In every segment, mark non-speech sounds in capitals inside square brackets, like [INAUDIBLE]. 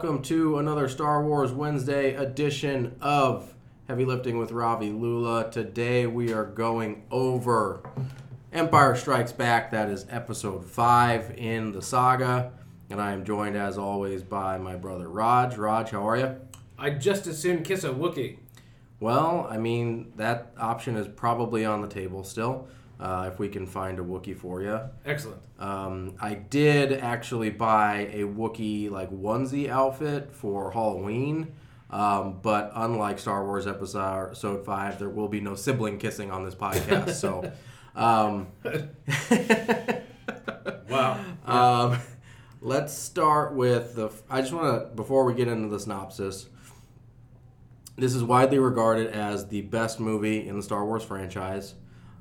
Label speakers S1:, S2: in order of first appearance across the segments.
S1: welcome to another Star Wars Wednesday edition of Heavy Lifting with Ravi Lula. Today we are going over Empire Strikes Back. That is episode five in the saga, and I am joined as always by my brother Raj. Raj, how are you?
S2: I'd just as soon kiss a Wookiee.
S1: Well, I mean that option is probably on the table still. Uh, if we can find a Wookiee for you.
S2: Excellent.
S1: Um, I did actually buy a Wookiee like onesie outfit for Halloween, um, but unlike Star Wars Episode Five, there will be no sibling kissing on this podcast. so, [LAUGHS] um, [LAUGHS]
S2: Wow. [LAUGHS]
S1: um, let's start with the. I just want to before we get into the synopsis. This is widely regarded as the best movie in the Star Wars franchise.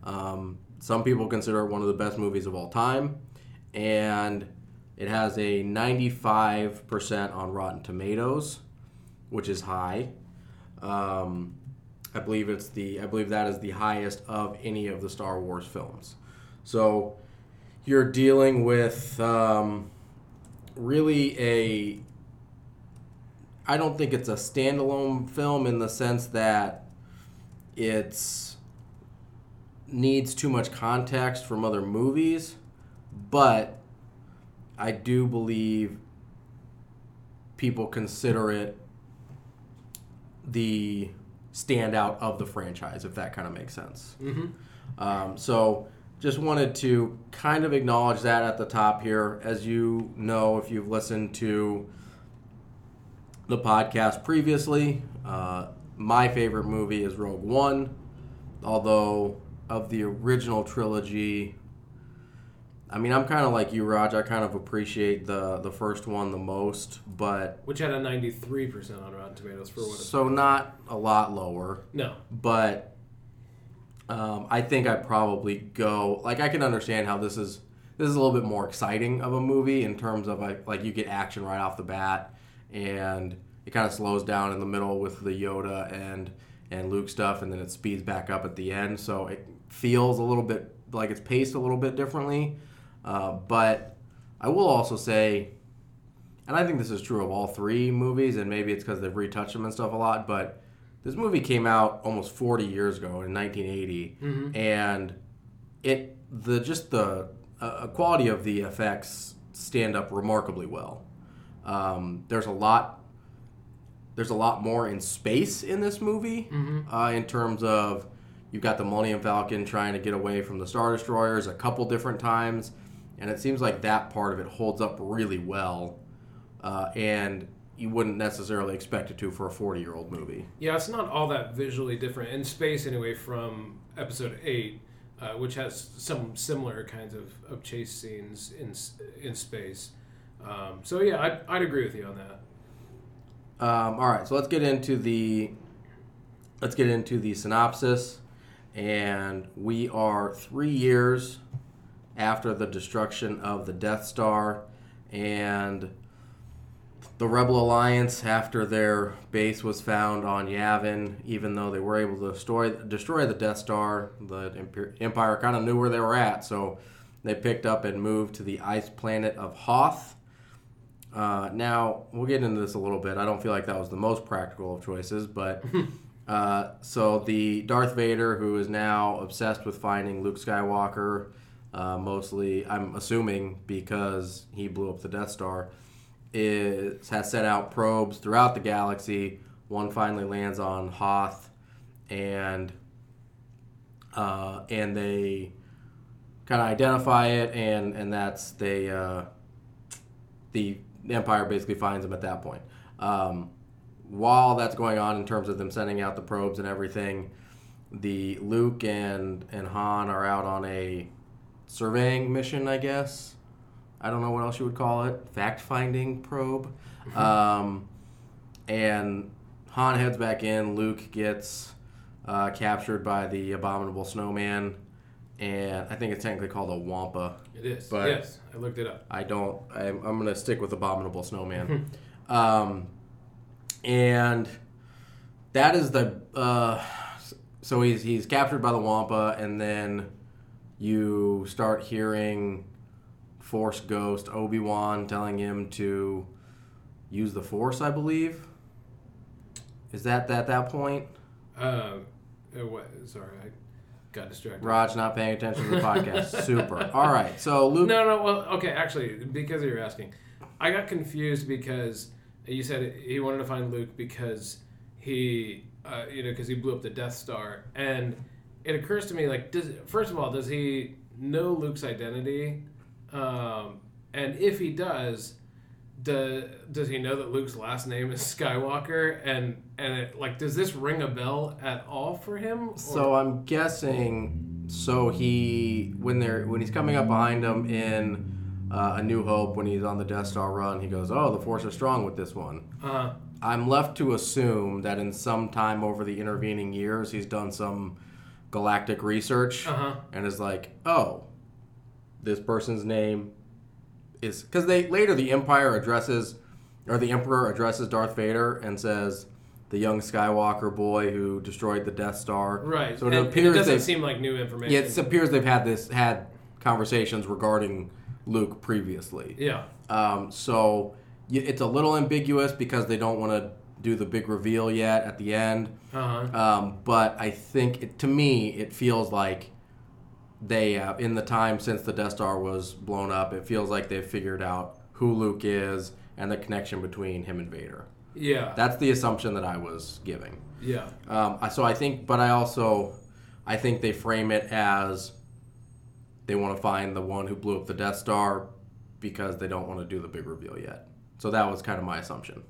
S1: Um, some people consider it one of the best movies of all time, and it has a 95% on Rotten Tomatoes, which is high. Um, I believe it's the I believe that is the highest of any of the Star Wars films. So you're dealing with um, really a. I don't think it's a standalone film in the sense that it's needs too much context from other movies, but I do believe people consider it the standout of the franchise, if that kind of makes sense.
S2: Mm-hmm.
S1: Um, so just wanted to kind of acknowledge that at the top here. As you know, if you've listened to the podcast previously, uh, my favorite movie is Rogue One, although of the original trilogy. I mean, I'm kind of like you, Raj. I kind of appreciate the the first one the most, but
S2: Which had a 93% on Rotten Tomatoes for what
S1: so not a lot lower.
S2: No.
S1: But um, I think I probably go like I can understand how this is this is a little bit more exciting of a movie in terms of like, like you get action right off the bat, and it kind of slows down in the middle with the Yoda and and Luke stuff, and then it speeds back up at the end. So it feels a little bit like it's paced a little bit differently. Uh, but I will also say, and I think this is true of all three movies, and maybe it's because they've retouched them and stuff a lot, but this movie came out almost 40 years ago in 1980, and it the just the uh, quality of the effects stand up remarkably well. Um, there's a lot there's a lot more in space in this movie uh, in terms of you've got the Millennium Falcon trying to get away from the Star Destroyers a couple different times, and it seems like that part of it holds up really well, uh, and you wouldn't necessarily expect it to for a 40 year old movie.
S2: Yeah, it's not all that visually different in space anyway from Episode 8, uh, which has some similar kinds of, of chase scenes in in space. Um, so yeah, I'd, I'd agree with you on that.
S1: Um, all right, so let's get into the let's get into the synopsis, and we are three years after the destruction of the Death Star, and the Rebel Alliance, after their base was found on Yavin, even though they were able to destroy destroy the Death Star, the Empire kind of knew where they were at, so they picked up and moved to the ice planet of Hoth. Uh, now we'll get into this a little bit. I don't feel like that was the most practical of choices, but [LAUGHS] uh, so the Darth Vader, who is now obsessed with finding Luke Skywalker, uh, mostly I'm assuming because he blew up the Death Star, is has sent out probes throughout the galaxy. One finally lands on Hoth, and uh, and they kind of identify it, and and that's they uh, the Empire basically finds them at that point. Um, while that's going on, in terms of them sending out the probes and everything, the Luke and and Han are out on a surveying mission, I guess. I don't know what else you would call it. Fact finding probe. [LAUGHS] um, and Han heads back in. Luke gets uh, captured by the abominable snowman, and I think it's technically called a Wampa.
S2: It is.
S1: But-
S2: yes, I looked it up.
S1: I don't. I'm, I'm gonna stick with abominable snowman. [LAUGHS] um, and that is the. Uh, so he's he's captured by the Wampa, and then you start hearing Force Ghost Obi Wan telling him to use the Force, I believe. Is that at that point?
S2: Uh, what? Sorry, I got distracted.
S1: Raj not paying attention to the podcast. [LAUGHS] Super. All right. So Luke.
S2: No, no. Well, okay. Actually, because you're asking, I got confused because you said he wanted to find Luke because he, uh, you know, because he blew up the Death Star, and it occurs to me like, does first of all, does he know Luke's identity? Um, and if he does, does does he know that Luke's last name is [LAUGHS] Skywalker? And and it, like, does this ring a bell at all for him? Or-
S1: So I'm guessing. So he when they're when he's coming up behind him in uh, A New Hope when he's on the Death Star run, he goes, "Oh, the Force is strong with this one."
S2: uh,
S1: I'm left to assume that in some time over the intervening years, he's done some galactic research
S2: uh-huh.
S1: and is like, "Oh, this person's name is because they later the Empire addresses or the Emperor addresses Darth Vader and says." The young Skywalker boy who destroyed the Death Star.
S2: Right.
S1: So it
S2: And- and
S1: appears
S2: it doesn't seem like new information.
S1: yeah, it appears they've had this had conversations regarding Luke previously.
S2: Yeah.
S1: Um, so it's a little ambiguous because they don't want to do the big reveal yet at the end.
S2: Uh huh.
S1: Um, but I think it, to me it feels like they uh, in the time since the Death Star was blown up, it feels like they've figured out who Luke is and the connection between him and Vader.
S2: Yeah.
S1: That's the assumption that I was giving.
S2: yeah.
S1: Um, so I think, but I also, I think they frame it as they want to find the one who blew up the Death Star because they don't want to do the big reveal yet. So that was kind of my assumption.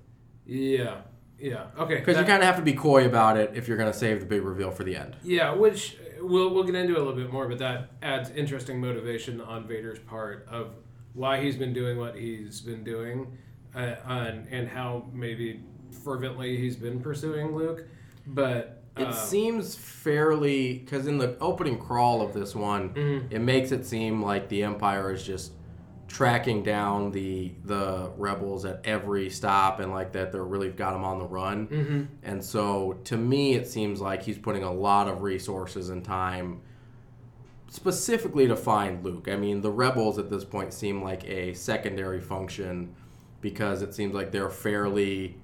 S2: Yeah. Yeah. Okay.
S1: Because you kind of have to be coy about it if you're going to save the big reveal for the end.
S2: Yeah, which we'll we'll get into a little bit more, but that adds interesting motivation on Vader's part of why he's been doing what he's been doing, uh, and and how maybe fervently he's been pursuing Luke. But
S1: It
S2: uh,
S1: seems fairly because in the opening crawl of this one,
S2: Mhm.
S1: it makes it seem like the Empire is just tracking down the the rebels at every stop and like that they're really got them on the run.
S2: mhm.
S1: And so to me, it seems like he's putting a lot of resources and time specifically to find Luke. I mean, the rebels at this point seem like a secondary function because it seems like they're fairly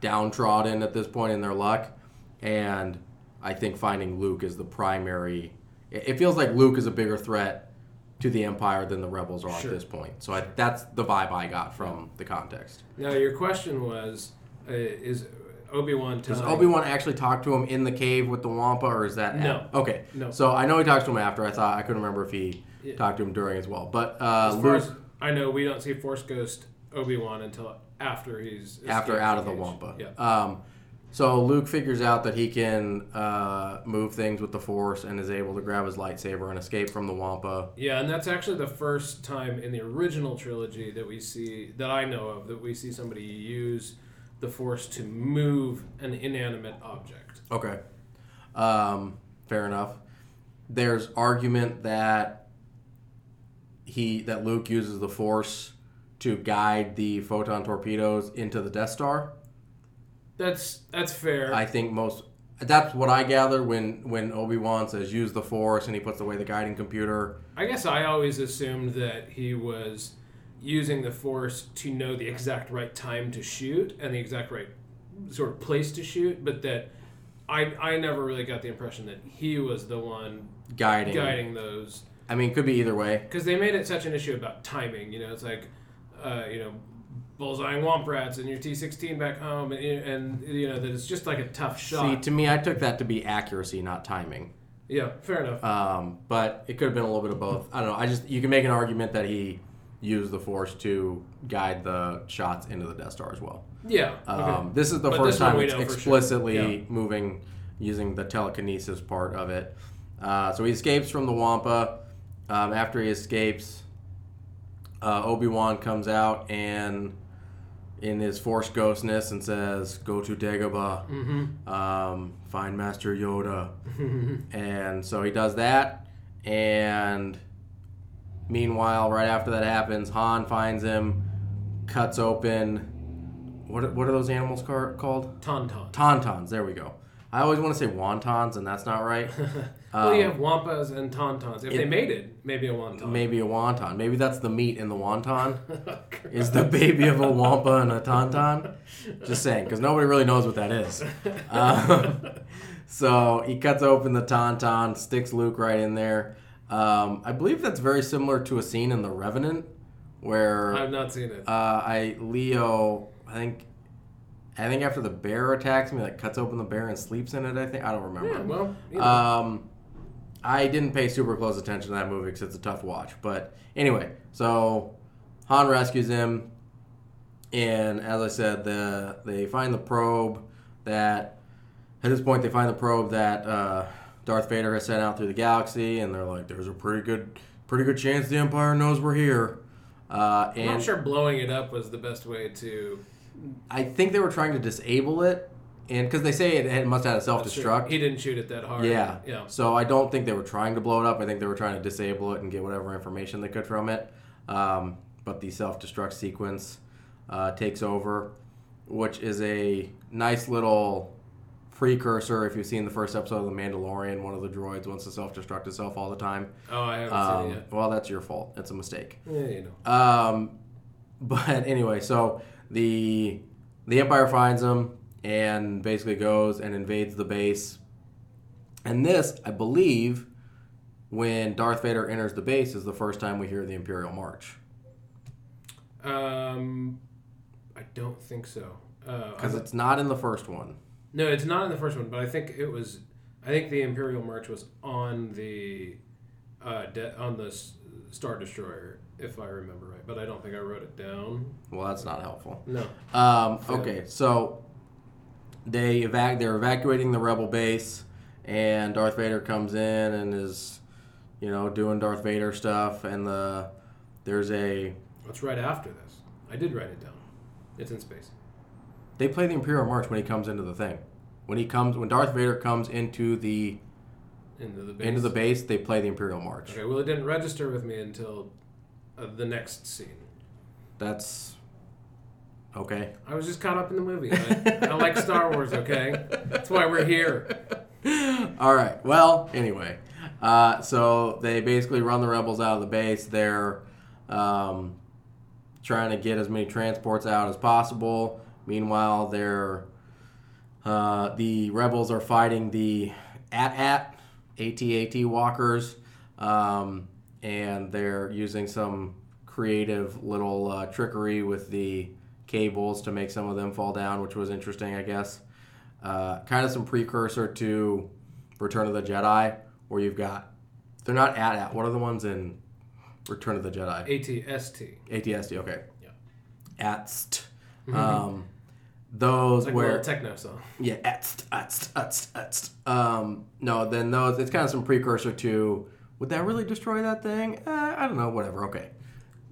S1: downtrodden at this point in their luck. And I think finding Luke is the primary. It feels like Luke is a bigger threat to the Empire than the rebels are
S2: Sure.
S1: at this point. So I, that's the vibe I got from the context.
S2: Now your question was, uh, is Obi Wan
S1: Does? Obi Wan actually talk to him in the cave with the Wampa, or is that
S2: No.
S1: Okay,
S2: No.
S1: So I know he talks to him after. I thought I couldn't remember if he
S2: Yeah.
S1: talked to him during as well. But uh,
S2: As far
S1: Luke,
S2: as I know, we don't see Force Ghost Obi Wan until after he's
S1: after out of the. Wampa.
S2: Yeah.
S1: Um, so Luke figures out that he can uh, move things with the Force and is able to grab his lightsaber and escape from the Wampa.
S2: Yeah, and that's actually the first time in the original trilogy that we see that I know of that we see somebody use the force to move an inanimate object.
S1: Okay. Um, fair enough. There's argument that he that Luke uses the Force to guide the photon torpedoes into the Death Star.
S2: That's that's fair.
S1: I think most that's what I gather when when Obi Wan says use the Force and he puts away the guiding computer.
S2: I guess I always assumed that he was using the force to know the exact right time to shoot and the exact right sort of place to shoot, but that I I never really got the impression that he was the one
S1: Guiding.
S2: guiding those
S1: I mean, it could be either way.
S2: because they made it such an issue about timing. You know, it's like, uh, you know, bullseyeing womp rats and your T sixteen back home, and, and you know that it's just like a tough shot.
S1: See, to me, I took that to be accuracy, not timing.
S2: yeah, fair enough.
S1: Um, but it could have been a little bit of both. I don't know. I just you can make an argument that he used the Force to guide the shots into the Death Star as well.
S2: yeah. Okay.
S1: Um, this is the
S2: But
S1: first time it's
S2: for sure.
S1: explicitly
S2: Yeah.
S1: moving using the telekinesis part of it. Uh, so he escapes from the Wampa. Um, after he escapes, uh, Obi Wan comes out and in his Force ghostness and says, "Go to Dagobah,
S2: Mm-hmm.
S1: um, find Master Yoda." [LAUGHS] and so he does that. And meanwhile, right after that happens, Han finds him, cuts open. What are, what are those animals car- called?
S2: Tauntaun.
S1: Tauntauns. There we go. I always want to say wontons, and that's not right. [LAUGHS]
S2: well, you
S1: Um,
S2: have wampas and tauntauns. If
S1: it-
S2: they made it, maybe a wonton.
S1: maybe a wonton. Maybe that's the meat in the wonton. [LAUGHS] is the baby of a wampa and a tauntaun. Just saying, because nobody really knows what that is. Um, [LAUGHS] [LAUGHS] so he cuts open the tauntaun, sticks Luke right in there. Um, I believe that's very similar to a scene in The Revenant, where
S2: I've not seen it.
S1: uh, I Leo, I think, I think after the bear attacks me, like cuts open the bear and sleeps in it. I think I don't remember.
S2: yeah, well, you know.
S1: Um, I didn't pay super close attention to that movie because it's a tough watch. But anyway, so Han rescues him, and as I said, the they find the probe that at this point they find the probe that uh, Darth Vader has sent out through the galaxy, and they're like, "There's a pretty good, pretty good chance the Empire knows we're here." Uh,
S2: I'm not sure blowing it up was the best way to.
S1: I think they were trying to disable it, and because they say it, it must have a self destruct.
S2: He didn't shoot it that hard.
S1: Yeah.
S2: Yeah.
S1: So I don't think they were trying to blow it up. I think they were trying to disable it and get whatever information they could from it. Um, but the self destruct sequence uh, takes over, which is a nice little precursor. If you've seen the first episode of The Mandalorian, one of the droids wants to self destruct itself all the time.
S2: Oh, I haven't
S1: Um,
S2: seen it yet.
S1: well, that's your fault. It's a mistake.
S2: Yeah, you know.
S1: Um, [LAUGHS] but anyway, so the the Empire finds him and basically goes and invades the base. And this, I believe, when Darth Vader enters the base, is the first time we hear the Imperial March
S2: Um, I don't think so. Uh,
S1: because
S2: I-
S1: it's not in the first one.
S2: no, it's not in the first one, but I think it was. I think the Imperial March was on the uh, de- on the S- Star Destroyer, if I remember right. But I don't think I wrote it down.
S1: Well, that's not helpful.
S2: No.
S1: Um, okay, so they evac- they're evacuating the rebel base, and Darth Vader comes in and is, you know, doing Darth Vader stuff, and the there's a
S2: It's right after this. I did write it down. It's in space.
S1: They play the Imperial March when he comes into the thing. When he comes, when Darth Vader comes into the
S2: Into the base.
S1: into the base, they play the Imperial March.
S2: Okay, well, it didn't register with me until uh, the next scene.
S1: That's okay.
S2: I was just caught up in the movie. I, I like Star Wars, okay? That's why we're here.
S1: All right. Well, anyway, uh, so they basically run the rebels out of the base. They're um, trying to get as many transports out as possible. Meanwhile, they're uh, the rebels are fighting the AT-AT, AT-AT walkers, um, and they're using some creative little uh, trickery with the cables to make some of them fall down, which was interesting, I guess. Uh, kind of some precursor to Return of the Jedi, where you've got they're not AT-AT. What are the ones in Return of the Jedi?
S2: ATST.
S1: ATSD. Okay.
S2: Yeah.
S1: ATST. Um, those
S2: like
S1: where
S2: techno song.
S1: yeah, atst, atst, atst, atst. Um, no, then those, it's kind of some precursor to, would that really destroy that thing? Eh, I don't know, whatever, okay.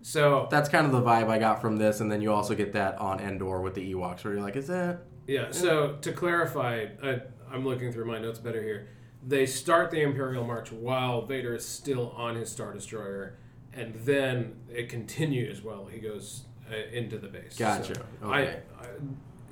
S2: So,
S1: That's kind of the vibe I got from this, and then you also get that on Endor with the Ewoks, where you're like, is that?
S2: yeah, so to clarify, I, I'm looking through my notes better here. They start the Imperial March while Vader is still on his Star Destroyer, and then it continues while he goes uh, into the base.
S1: Gotcha.
S2: So
S1: Okay.
S2: I, I,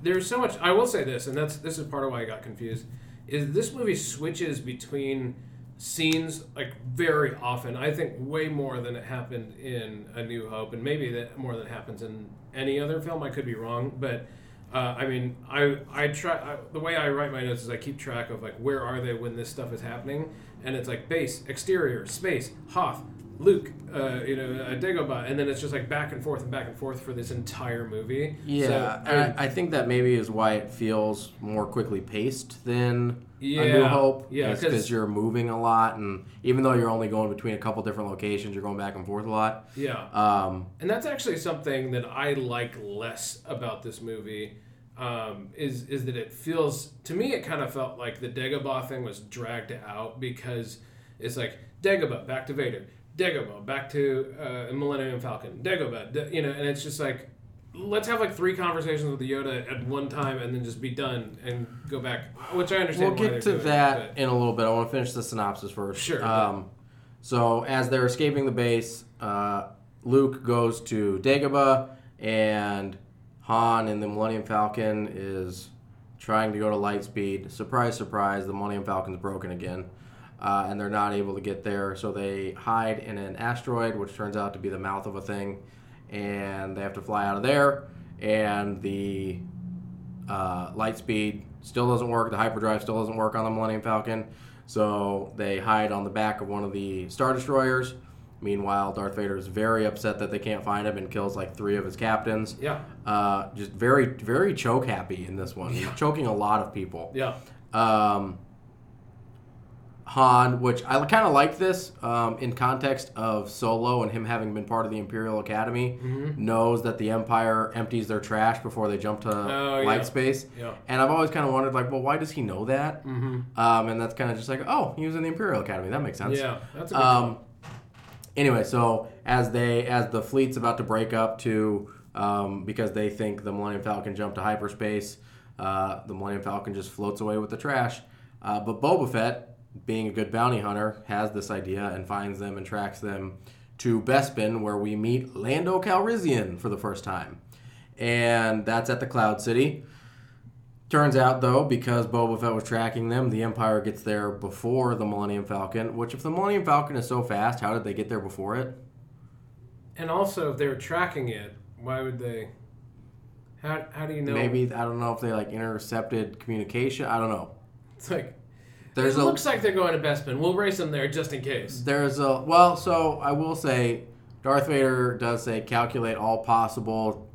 S2: there's so much. I will say this, and that's this is part of why I got confused. Is this movie switches between scenes like very often? I think way more than it happened in A New Hope, and maybe that more than happens in any other film. I could be wrong, but uh, I mean, I I try I, the way I write my notes is I keep track of like where are they when this stuff is happening, and it's like base, exterior, space, Hoth, Luke, uh, you know, uh, Dagobah, and then it's just like back and forth and back and forth for this entire movie.
S1: Yeah,
S2: So, I mean,
S1: I, think that maybe is why it feels more quickly paced than A New Hope.
S2: yeah, 'cause-
S1: because you're moving a lot, and even though you're only going between a couple different locations, you're going back and forth a lot.
S2: yeah,
S1: Um,
S2: and that's actually something that I like less about this movie. Um, is is that it feels to me it kind of felt like the Dagobah thing was dragged out because it's like Dagobah back to Vader, Dagobah back to uh, Millennium Falcon, Dagobah, Da- you know, and it's just like let's have like three conversations with Yoda at one time and then just be done and go back, which I understand.
S1: We'll get to that in a little bit. I want to finish the synopsis first.
S2: Sure.
S1: Um, so as they're escaping the base, uh, Luke goes to Dagobah, and Han in the Millennium Falcon is trying to go to light speed. Surprise, surprise! The Millennium Falcon's broken again. Uh, and they're not able to get there. So they hide in an asteroid, which turns out to be the mouth of a thing, and they have to fly out of there. And the uh, light speed still doesn't work. The hyperdrive still doesn't work on the Millennium Falcon. So they hide on the back of one of the Star Destroyers. Meanwhile, Darth Vader is very upset that they can't find him and kills like three of his captains.
S2: Yeah.
S1: Uh, just very, very choke happy in this one. He's choking a lot of people.
S2: Yeah.
S1: Um, Han, which I kind of like this um, in context of Solo and him having been part of the Imperial Academy,
S2: Mm-hmm.
S1: knows that the Empire empties their trash before they jump to
S2: Oh, yeah.
S1: light space.
S2: Yeah.
S1: And I've always kind of wondered, like, well, why does he know that?
S2: Mm-hmm.
S1: Um, and that's kind of just like, oh, he was in the Imperial Academy. That makes sense.
S2: Yeah. That's a good
S1: Um, anyway, so as they as the fleet's about to break up to um, because they think the Millennium Falcon jumped to hyperspace, uh, the Millennium Falcon just floats away with the trash. Uh, but Boba Fett, being a good bounty hunter, has this idea and finds them and tracks them to Bespin, where we meet Lando Calrissian for the first time, and that's at the Cloud City. Turns out, though, because Boba Fett was tracking them, the Empire gets there before the Millennium Falcon. Which, if the Millennium Falcon is so fast, how did they get there before it?
S2: And also, if they were tracking it, why would they? How, how do you know?
S1: Maybe I don't know if they like intercepted communication. I don't know.
S2: it's like
S1: There's
S2: it
S1: a
S2: looks like they're going to Bespin. We'll race them there just in case.
S1: there's a well. So I will say, Darth Vader does say calculate all possible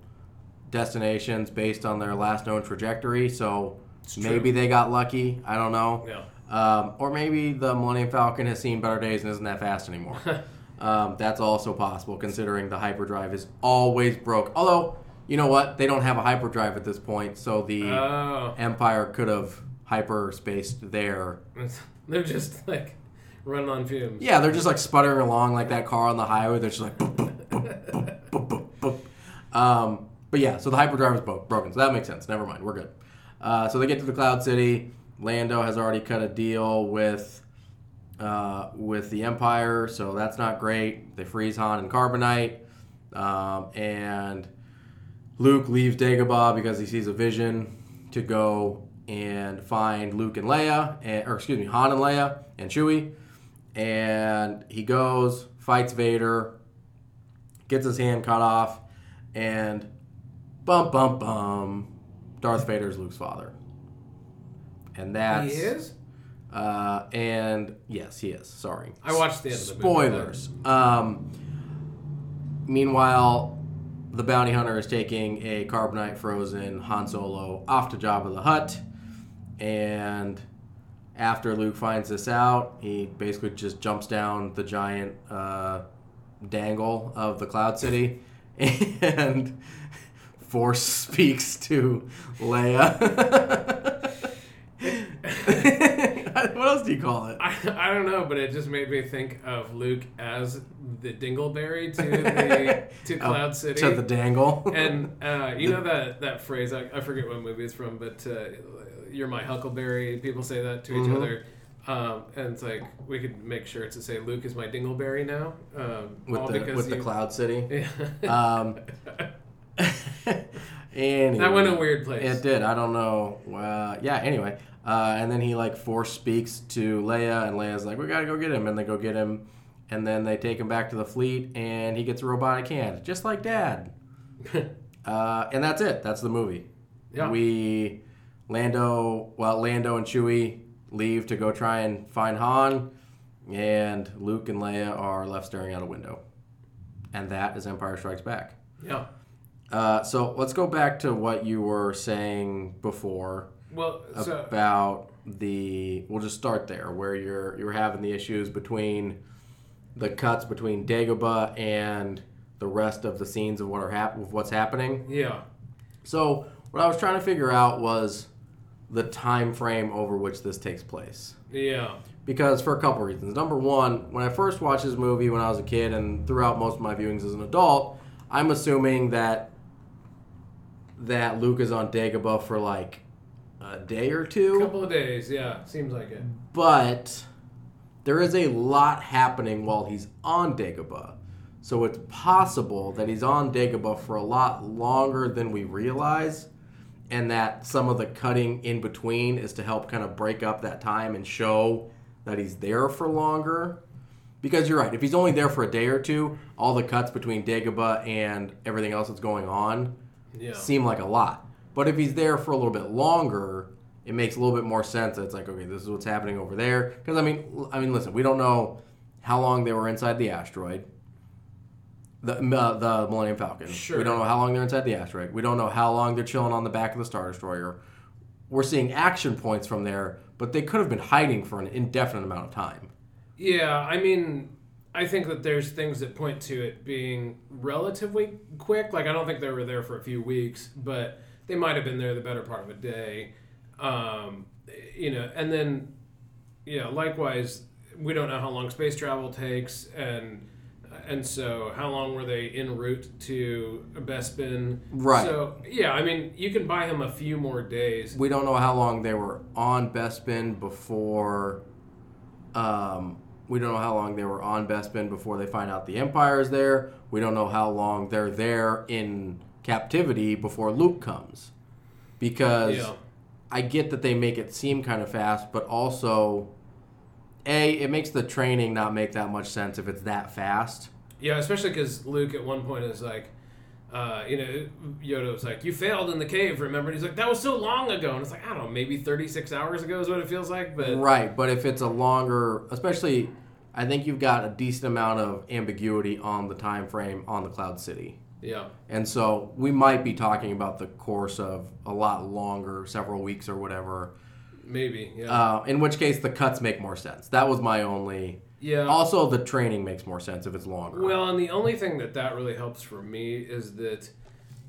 S1: destinations based on their last known trajectory. So maybe they got lucky. I don't know.
S2: Yeah.
S1: Um, or maybe the Millennium Falcon has seen better days and isn't that fast anymore. [LAUGHS] um, that's also possible, considering the hyperdrive is always broke. Although, you know what? They don't have a hyperdrive at this point, so the
S2: Oh,
S1: Empire could have hyperspaced there. [LAUGHS]
S2: they're just like running on fumes.
S1: Yeah, they're just like sputtering along like that car on the highway. They're just like. boop, boop, boop, boop, boop, boop, boop. Um, but yeah, so the hyperdrive is bo- broken, so that makes sense. Never mind, we're good. Uh, so they get to the Cloud City. Lando has already cut a deal with uh, with the Empire, so that's not great. They freeze Han and Carbonite, um, and Luke leaves Dagobah because he sees a vision to go and find Luke and Leia, and, or excuse me, Han and Leia and Chewie. And he goes, fights Vader, gets his hand cut off, and bum bum bum, Darth Vader's Luke's father. And that's
S2: he is.
S1: uh, and yes, he is. Sorry.
S2: I watched the end of the movie.
S1: Spoilers. Um, meanwhile, the bounty hunter is taking a carbonite frozen Han Solo off to Jabba the Hutt, and after Luke finds this out, he basically just jumps down the giant uh, dangle of the Cloud City [LAUGHS] and force speaks to Leia. [LAUGHS] what else do you call it?
S2: I, I don't know, but it just made me think of Luke as the Dingleberry to the [LAUGHS] to Cloud City.
S1: To the dangle.
S2: and uh, you know that that phrase I, I forget what movie it's from, but uh, "You're my Huckleberry." People say that to each
S1: Mhm.
S2: other, um, and it's like we could make sure to say Luke is my Dingleberry now, um,
S1: with
S2: all
S1: the
S2: because
S1: with the Cloud City. [LAUGHS]
S2: Yeah.
S1: Um, [LAUGHS] anyway,
S2: that went a weird place.
S1: It did. I don't know. Uh, yeah. Anyway, uh, and then he like force speaks to Leia, and Leia's like, "We gotta go get him," and they go get him, and then they take him back to the fleet, and he gets a robotic hand, just like Dad. [LAUGHS] Uh, and that's it. That's the movie.
S2: Yeah.
S1: We Lando, well, Lando and Chewie leave to go try and find Han, and Luke and Leia are left staring out a window. And that is Empire Strikes Back.
S2: yeah.
S1: Uh, so let's go back to what you were saying before
S2: Well, so
S1: about the. We'll just start there, where you're you're having the issues between the cuts between Dagobah and the rest of the scenes of what are hap- of what's happening.
S2: yeah,
S1: So what I was trying to figure out was the time frame over which this takes place.
S2: yeah,
S1: Because for a couple reasons. Number one, when I first watched this movie when I was a kid and throughout most of my viewings as an adult, I'm assuming that that Luke is on Dagobah for like a day or two.
S2: a couple of days. Yeah, seems like it.
S1: But there is a lot happening while he's on Dagobah. So it's possible that he's on Dagobah for a lot longer than we realize, and that some of the cutting in between is to help kind of break up that time and show that he's there for longer. Because you're right, if he's only there for a day or two, all the cuts between Dagobah and everything else that's going on
S2: Yeah.
S1: seem like a lot. But if he's there for a little bit longer, it makes a little bit more sense. That it's like, okay, this is what's happening over there. Because I mean, I mean, listen, we don't know how long they were inside the asteroid, the uh, the Millennium Falcon.
S2: Sure.
S1: We don't know how long they're inside the asteroid. We don't know how long they're chilling on the back of the Star Destroyer. We're seeing action points from there, but they could have been hiding for an indefinite amount of time.
S2: Yeah, I mean, I think that there's things that point to it being relatively quick. Like, I don't think they were there for a few weeks, but they might have been there the better part of a day. Um, you know, and then, yeah, likewise, we don't know how long space travel takes, and and so how long were they en route to Bespin?
S1: Right.
S2: So yeah, I mean, you can buy him a few more days.
S1: We don't know how long they were on Bespin before. Um, we don't know how long they were on Bespin before they find out the Empire is there. We don't know how long they're there in captivity before Luke comes. Because
S2: Yeah.
S1: I get that they make it seem kind of fast, but also, A, it makes the training not make that much sense if it's that fast.
S2: Yeah, especially because Luke at one point is like, uh, you know, Yoda was like, "You failed in the cave, remember?" And he's like, "That was so long ago." And it's like, I don't know, maybe thirty six hours ago is what it feels like. But
S1: Right, but if it's a longer, especially, I think you've got a decent amount of ambiguity on the time frame on the Cloud City,
S2: yeah,
S1: and so we might be talking about the course of a lot longer, several weeks or whatever.
S2: maybe, yeah,
S1: Uh, in which case, the cuts make more sense. That was my only.
S2: Yeah.
S1: Also, the training makes more sense if it's longer.
S2: Well, and the only thing that that really helps for me is that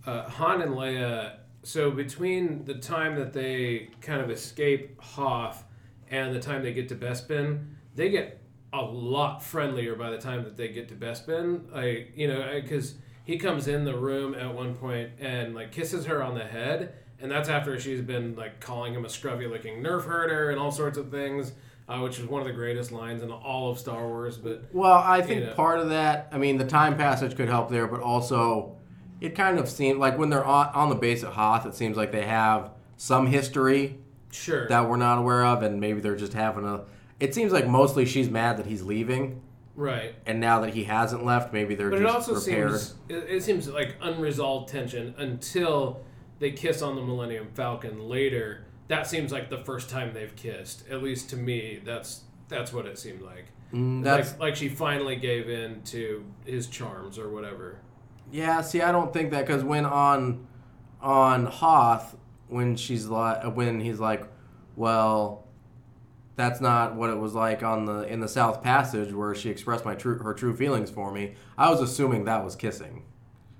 S2: uh, Han and Leia. So between the time that they kind of escape Hoth and the time they get to Bespin, they get a lot friendlier by the time that they get to Bespin. Like you know, because he comes in the room at one point and like kisses her on the head, and that's after she's been like calling him a scruffy-looking nerf herder and all sorts of things. Uh, which is one of the greatest lines in all of Star Wars, but
S1: Well, I think
S2: You know.
S1: part of that, I mean, the time passage could help there, but also it kind of seemed like when they're on, on the base at Hoth, it seems like they have some history
S2: sure.
S1: that we're not aware of, and maybe they're just having a. It seems like mostly she's mad that he's leaving,
S2: Right.
S1: and now that he hasn't left, maybe they're
S2: But it also
S1: prepared.
S2: seems it, it seems like unresolved tension until they kiss on the Millennium Falcon later. That seems like the first time they've kissed. At least to me, that's that's what it seemed like.
S1: Mm, that's
S2: like like she finally gave in to his charms or whatever.
S1: yeah. See, I don't think that because when on on Hoth, when she's like, when he's like, well, that's not what it was like on the in the South Passage where she expressed my true her true feelings for me. I was assuming that was kissing.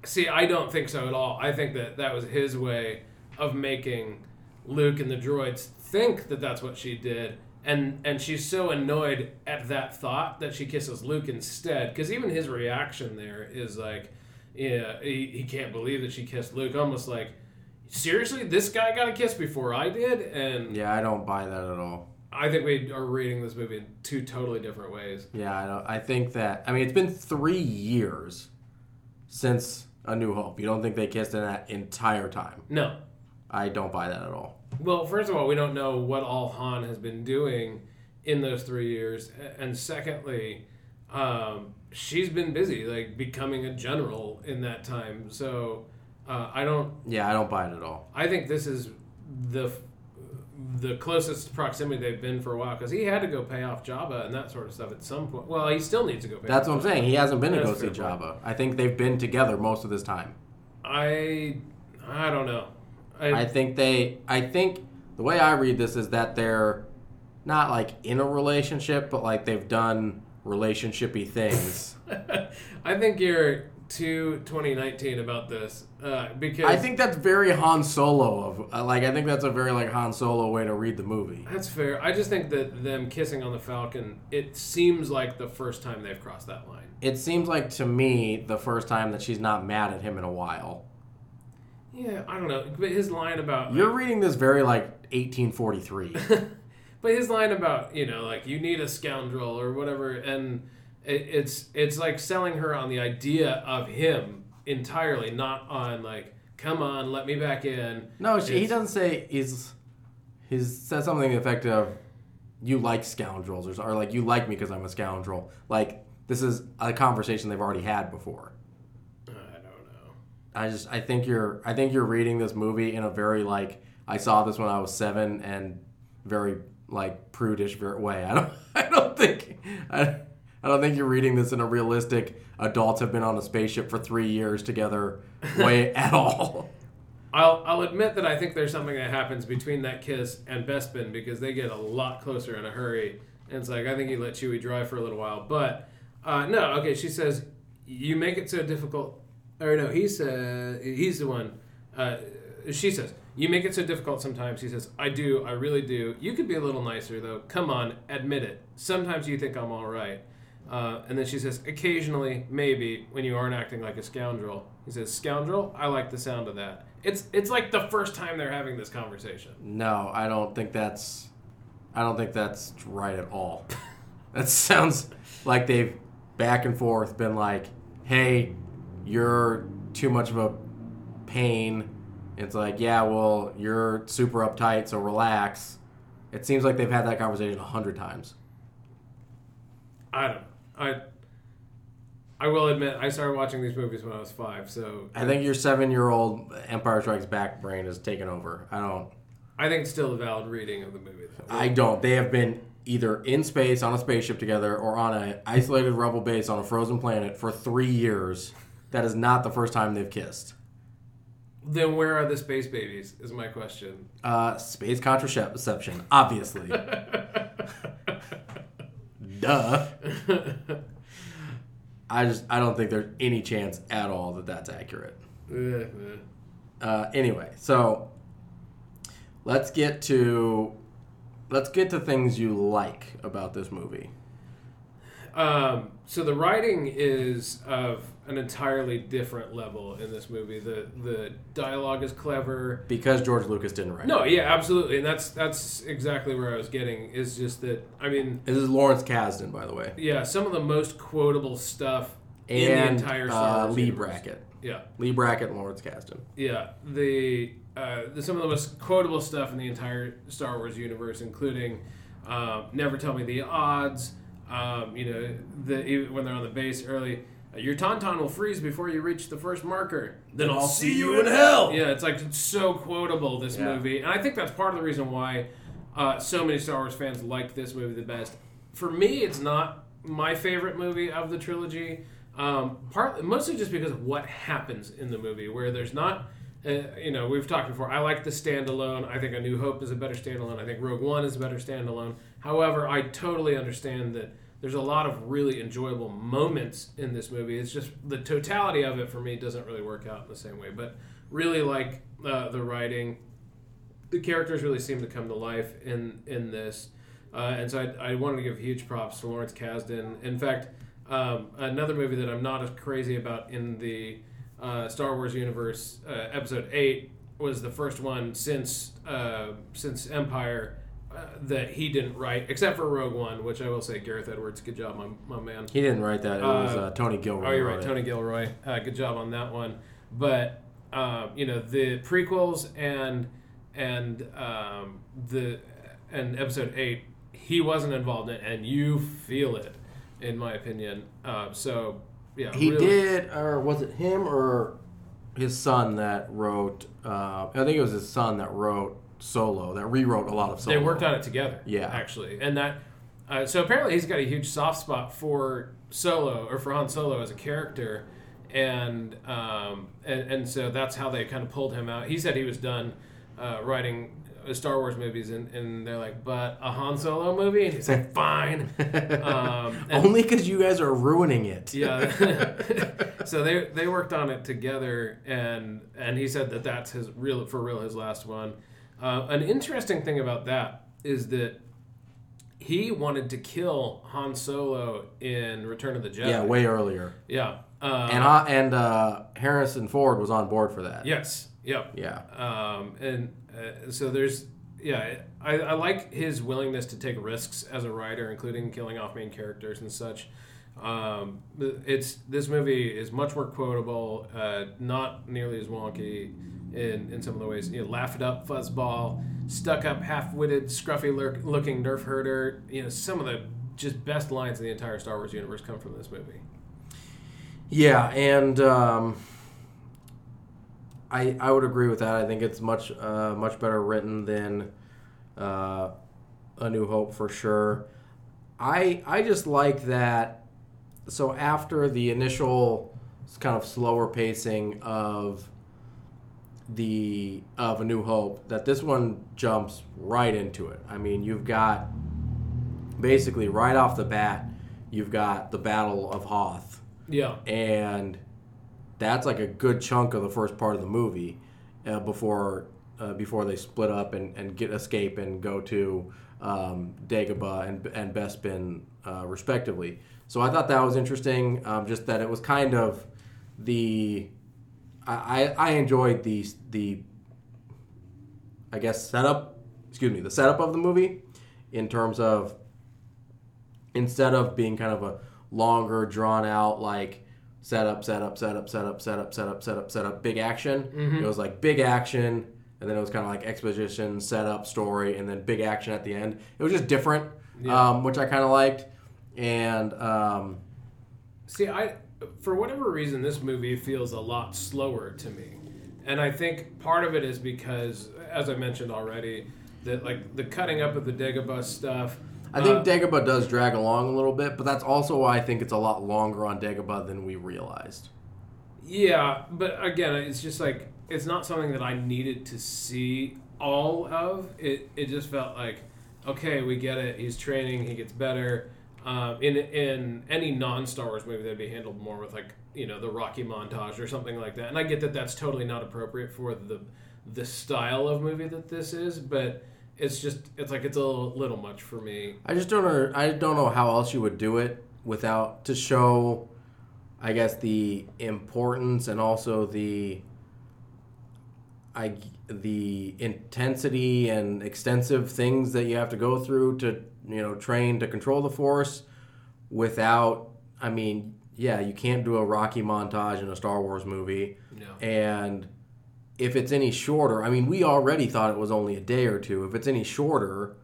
S2: See, I don't think so at all. I think that that was his way of making Luke and the droids think that that's what she did, and and she's so annoyed at that thought that she kisses Luke instead. Because even his reaction there is like, yeah, he, he can't believe that she kissed Luke. Almost like, seriously, this guy got a kiss before I did, and
S1: Yeah, I don't buy that at all.
S2: I think we are reading this movie in two totally different ways.
S1: Yeah, I don't. I think that. I mean, it's been three years since A New Hope. You don't think they kissed in that entire time?
S2: No,
S1: I don't buy that at all.
S2: Well, first of all, we don't know what all Han has been doing in those three years, and secondly, um, she's been busy, like becoming a general in that time. So uh, I don't.
S1: Yeah, I don't buy it at all.
S2: I think this is the the closest proximity they've been for a while because he had to go pay off Jabba and that sort of stuff at some point. Well, he still needs to go pay.
S1: That's what I'm saying. He hasn't been to go see. Jabba. I think they've been together most of this time.
S2: I I don't know. I,
S1: I think they. I think the way I read this is that they're not like in a relationship, but like they've done relationshipy things. [LAUGHS]
S2: I think you're too 2019 about this uh, because
S1: I think that's very Han Solo of uh, like. I think that's a very like Han Solo way to read the movie.
S2: That's fair. I just think that them kissing on the Falcon, it seems like the first time they've crossed that line.
S1: It seems like to me the first time that she's not mad at him in a while.
S2: Yeah, I don't know. But his line about
S1: You're reading this very like 1843. [LAUGHS]
S2: but his line about you know like you need a scoundrel or whatever, and it, it's it's like selling her on the idea of him entirely, not on like come on, let me back in.
S1: No, she, he doesn't say he's. He's said something effective. you like scoundrels or, or like you like me because I'm a scoundrel. Like this is a conversation they've already had before.
S2: I don't know.
S1: I just I think you're I think you're reading this movie in a very like I saw this when I was seven and very like prudish way. I don't [LAUGHS] I don't think I, I don't think you're reading this in a realistic adults have been on a spaceship for three years together [LAUGHS] way at all.
S2: I'll I'll admit that I think there's something that happens between that kiss and Bespin because they get a lot closer in a hurry. And it's like I think he let Chewie drive for a little while, but uh, no. Okay, she says you make it so difficult. Or no, he says he's the one. Uh, she says you make it so difficult sometimes. He says I do, I really do. You could be a little nicer though. Come on, admit it. Sometimes you think I'm all right. Uh, and then she says, occasionally, maybe, when you aren't acting like a scoundrel. He says, scoundrel? I like the sound of that. It's it's like the first time they're having this conversation.
S1: No, I don't think that's I don't think that's right at all. [LAUGHS] that sounds like they've back and forth been like, "Hey, you're too much of a pain." It's like, "Yeah, well, you're super uptight, so relax." It seems like they've had that conversation a hundred times.
S2: I don't. I I will admit I started watching these movies when I was five, so
S1: I think your seven-year-old Empire Strikes Back brain has taken over. I don't.
S2: I think it's still a valid reading of the movie. Though.
S1: I don't. They have been either in space on a spaceship together or on an isolated rebel base on a frozen planet for three years. That is not the first time they've kissed.
S2: Then where are the space babies? Is my question.
S1: Uh, space contraception, obviously. [LAUGHS] Duh. I just I don't think there's any chance at all that that's accurate. Uh, anyway, so let's get to let's get to things you like about this movie.
S2: Um, so the writing is of an entirely different level in this movie. The the dialogue is clever.
S1: Because George Lucas didn't write.
S2: No,
S1: it.
S2: yeah, absolutely, and that's that's exactly where I was getting. Is just that I mean,
S1: This is Lawrence Kasdan, by the way,
S2: yeah, some of the most quotable stuff in the entire Star
S1: uh,
S2: Wars
S1: Leigh
S2: universe.
S1: Brackett,
S2: Yeah,
S1: Leigh Brackett, and Lawrence Kasdan.
S2: yeah. The, uh, the some of the most quotable stuff in the entire Star Wars universe, including um, "Never Tell Me the Odds." Um, you know, the when they're on the base early. Your tauntaun will freeze before you reach the first marker. Then I'll see you in hell. Yeah, it's like it's so quotable this
S1: Yeah.
S2: movie, and I think that's part of the reason why uh, so many Star Wars fans liked this movie the best. For me, it's not my favorite movie of the trilogy. Um, part mostly just because of what happens in the movie, where there's not. Uh, you know, we've talked before. I like the standalone. I think A New Hope is a better standalone. I think Rogue One is a better standalone. However, I totally understand that there's a lot of really enjoyable moments in this movie. It's just the totality of it for me doesn't really work out in the same way. But really like uh, the writing, the characters really seem to come to life in in this, uh, and so I, I wanted to give huge props to Lawrence Kasdan. In fact, um, another movie that I'm not as crazy about in the uh, Star Wars universe, uh, Episode Eight was the first one since uh, since Empire. Uh, that he didn't write, except for Rogue One, which I will say, Gareth Edwards, good job, my, my man.
S1: He didn't write that. It was
S2: Uh,
S1: uh, Tony Gilroy.
S2: Oh, you're right. Tony Gilroy. Uh, good job on that one. But um, you know the prequels and and um, the and episode eight, he wasn't involved in, it, and you feel it, in my opinion. Uh, so yeah,
S1: He
S2: really-
S1: did, or was it him or his son that wrote? Uh, I think it was his son that wrote Solo, that rewrote a lot of Solo.
S2: They worked on it together.
S1: Yeah.
S2: actually, and that. Uh, so apparently, he's got a huge soft spot for Solo or for Han Solo as a character, and um, and and so that's how they kind of pulled him out. He said he was done uh, writing uh, Star Wars movies, and, and they're like, but a Han Solo movie, and he's like, [LAUGHS] fine. Um, [LAUGHS]
S1: Only because you guys are ruining it.
S2: yeah. [LAUGHS] so they they worked on it together, and and he said that that's his real for real his last one. Uh, an interesting thing about that is that he wanted to kill Han Solo in Return of the Jedi.
S1: Yeah, way earlier.
S2: yeah. Uh,
S1: And uh, and uh, Harrison Ford was on board for that.
S2: yes. Yep.
S1: Yeah.
S2: Um, and uh, so there's yeah I, I like his willingness to take risks as a writer including killing off main characters and such Um, it's this movie is much more quotable, uh, not nearly as wonky in, in some of the ways. You know, laugh it up, fuzzball, stuck up, half witted, scruffy lurk, looking nerf herder. You know, some of the just best lines in the entire Star Wars universe come from this movie.
S1: Yeah, and um, I I would agree with that. I think it's much uh, much better written than uh, A New Hope for sure. I I just like that. So after the initial kind of slower pacing of the of A New Hope, that this one jumps right into it. I mean, you've got basically right off the bat, you've got the Battle of Hoth
S2: Yeah.
S1: and that's like a good chunk of the first part of the movie uh, before uh, before they split up and, and get escape and go to um, Dagobah and and Bespin uh, respectively. So I thought that was interesting. Um, just that it was kind of the I, I enjoyed the the I guess setup. Excuse me, the setup of the movie in terms of instead of being kind of a longer, drawn out like setup, setup, setup, setup, setup, setup, setup, setup, big action. It was like big action, and then it was kind of like exposition, setup, story, and then big action at the end. It was just different,
S2: Yeah.
S1: um, which I kind of liked. And um,
S2: See, I for whatever reason this movie feels a lot slower to me. And I think part of it is because as I mentioned already, that like the cutting up of the Dagobah stuff
S1: I think
S2: uh,
S1: Dagobah does drag along a little bit, but that's also why I think it's a lot longer on Dagobah than we realized.
S2: Yeah, but again, it's just like it's not something that I needed to see all of. It it just felt like, okay, we get it. He's training. He gets better. Um, in in any non Star Wars movie, that'd be handled more with like you know the Rocky montage or something like that. And I get that that's totally not appropriate for the the style of movie that this is, but it's just it's like it's a little, little much for me.
S1: I just don't know. I don't know how else you would do it without to show, I guess, the importance and also the, I the intensity and extensive things that you have to go through to you know trained to control the force, without. I mean, yeah, you can't do a Rocky montage in a Star Wars movie,
S2: No.
S1: and if it's any shorter, I mean, we already thought it was only a day or two. If it's any shorter,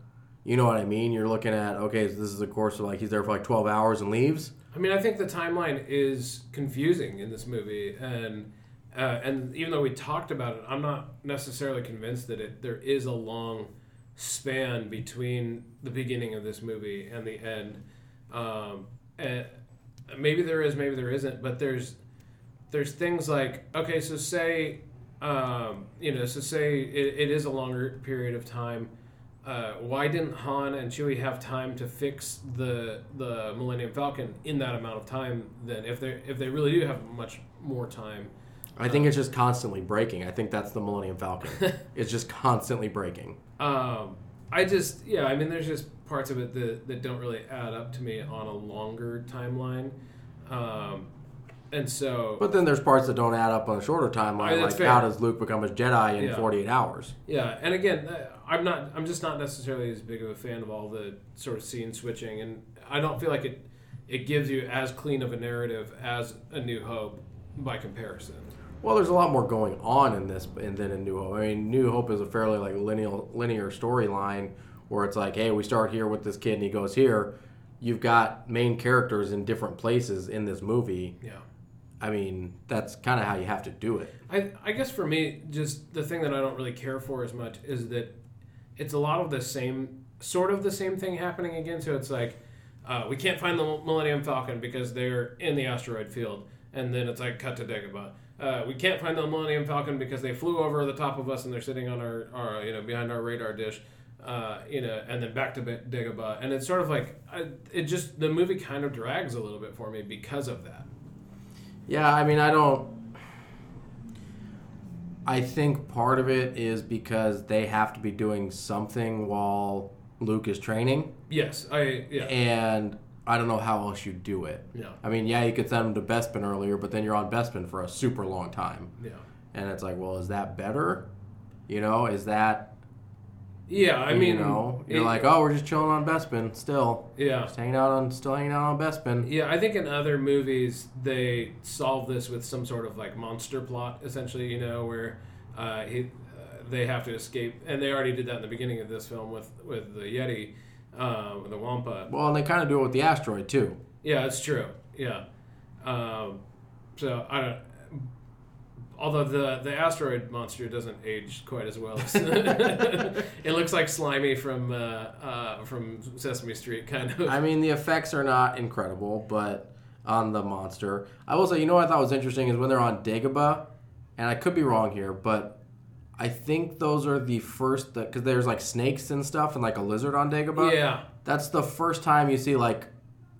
S1: you know what I mean? You're looking at okay, so this is a course of like he's there for like 12 hours and leaves.
S2: I mean, I think the timeline is confusing in this movie, and uh, and even though we talked about it, I'm not necessarily convinced that it there is a long span between the beginning of this movie and the end. Um, and maybe there is, maybe there isn't, but there's there's things like okay, so say um, you know, so say it, it is a longer period of time. Uh, why didn't Han and Chewie have time to fix the the Millennium Falcon in that amount of time? Then, if they if they really do have much more time,
S1: I think it's just constantly breaking. I think that's the Millennium Falcon. [LAUGHS] it's just constantly breaking.
S2: Um, I just yeah, I mean, there's just parts of it that that don't really add up to me on a longer timeline, um, and so
S1: But then there's parts that don't add up on a shorter timeline,
S2: that's
S1: like how does Luke become a Jedi in
S2: Yeah.
S1: 48 hours?
S2: Yeah, and again, uh, I'm not. I'm just not necessarily as big of a fan of all the sort of scene switching, and I don't feel like it. It gives you as clean of a narrative as A New Hope by comparison.
S1: Well, there's a lot more going on in this and then in New Hope. I mean, New Hope is a fairly like linear linear storyline where it's like, hey, we start here with this kid and he goes here. You've got main characters in different places in this movie.
S2: Yeah.
S1: I mean, that's kind of how you have to do it.
S2: I, I guess for me, just the thing that I don't really care for as much is that it's a lot of the same, sort of the same thing happening again. So it's like, uh, we can't find the Millennium Falcon because they're in the asteroid field. And then it's like, cut to Dagobah. Uh, we can't find the Millennium Falcon because they flew over the top of us and they're sitting on our, our you know, behind our radar dish. Uh, you know, and then back to Ba- Dagobah. And it's sort of like, I, it just, the movie kind of drags a little bit for me because of that.
S1: Yeah, I mean, I don't. I think part of it is because they have to be doing something while Luke is training,
S2: Yes, I, yeah.
S1: and I don't know how else you do it.
S2: Yeah.
S1: I mean, yeah, you could send him to Bespin earlier, but then you're on Bespin for a super long time.
S2: Yeah.
S1: And it's like, well, is that better? You know, is that
S2: Yeah, I mean,
S1: you know, you're
S2: it-
S1: like, oh, we're just chilling on Bespin still,
S2: yeah,
S1: just hanging out on, still hanging out on Bespin.
S2: yeah. I think in other movies they solve this with some sort of like monster plot, essentially. You know, where uh, he, uh, they have to escape, and they already did that in the beginning of this film with with the Yeti, um, the Wampa.
S1: Well, and they kind of do it with the asteroid too.
S2: Yeah, it's true. Yeah. Um, so I don't. Although the the asteroid monster doesn't age quite as well, as [LAUGHS] [LAUGHS] it looks like Slimey from uh, uh, from Sesame Street, kind of.
S1: I mean, the effects are not incredible, but on the monster, I will say, you know what I thought was interesting is when they're on Dagobah, and I could be wrong here, but I think those are the first because there's like snakes and stuff and like a lizard on Dagobah.
S2: yeah,
S1: That's the first time you see like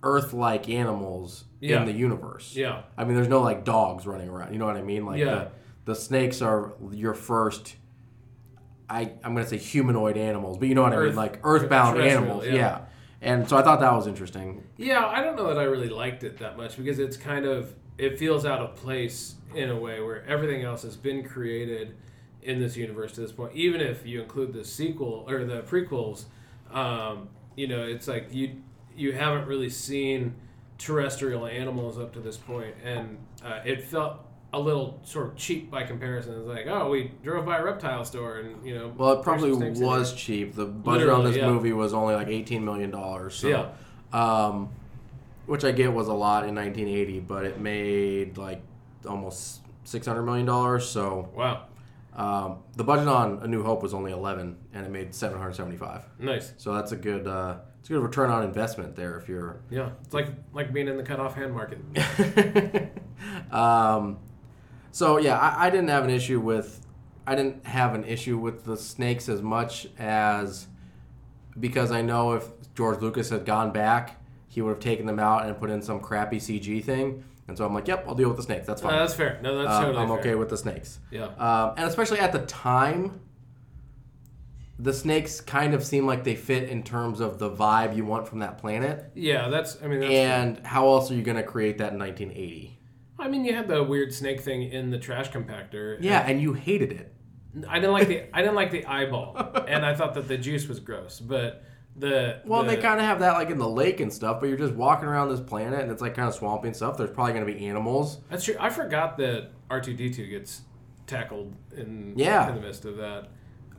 S1: Earth-like animals
S2: Yeah.
S1: in the universe.
S2: yeah,
S1: I mean, there's no like dogs running around. You know what I mean? Like
S2: Yeah.
S1: the, the snakes are your first. I I'm gonna say humanoid animals, but you know what I mean, like earthbound animals.
S2: yeah.
S1: Yeah. And so I thought that was interesting.
S2: yeah. I don't know that I really liked it that much because it's kind of it feels out of place in a way where everything else has been created in this universe to this point. Even if you include the sequel or the prequels, um, you know, it's like you you haven't really seen terrestrial animals up to this point, and uh, it felt a little sort of cheap by comparison. It's like, oh, we drove by a reptile store, and you know,
S1: Well, it probably
S2: some snakes in
S1: was cheap. The budget on this
S2: yeah.
S1: movie was only like 18 million dollars. So,
S2: Yeah.
S1: um, which I get was a lot in 1980, but it made like almost 600 million dollars. So
S2: Wow,
S1: um, the budget on A New Hope was only 11, and it made 775.
S2: nice.
S1: So that's a good uh, it's a good return on investment there if you're.
S2: Yeah, it's like like being in the cutoff hand market. [LAUGHS]
S1: um, so yeah, I, I didn't have an issue with I didn't have an issue with the snakes as much as because I know if George Lucas had gone back, he would have taken them out and put in some crappy CG thing. And so I'm like, yep, I'll deal with the snakes. That's fine.
S2: that's fair. No, that's
S1: Um,
S2: totally
S1: I'm
S2: fair.
S1: okay with the snakes.
S2: Yeah,
S1: Um, and especially at the time, the snakes kind of seem like they fit in terms of the vibe you want from that planet.
S2: yeah. That's I mean, that's
S1: And how else are you going to create that in 1980?
S2: I mean, you had the weird snake thing in the trash compactor.
S1: Yeah, and you hated it.
S2: I didn't like the I didn't like the eyeball, and I thought that the juice was gross. But the
S1: Well,
S2: the,
S1: they kind of have that like in the lake and stuff, but you're just walking around this planet and it's like kind of swampy and stuff. There's probably going to be animals.
S2: that's true. I forgot that R two D two gets tackled in
S1: Yeah.
S2: in the midst of that,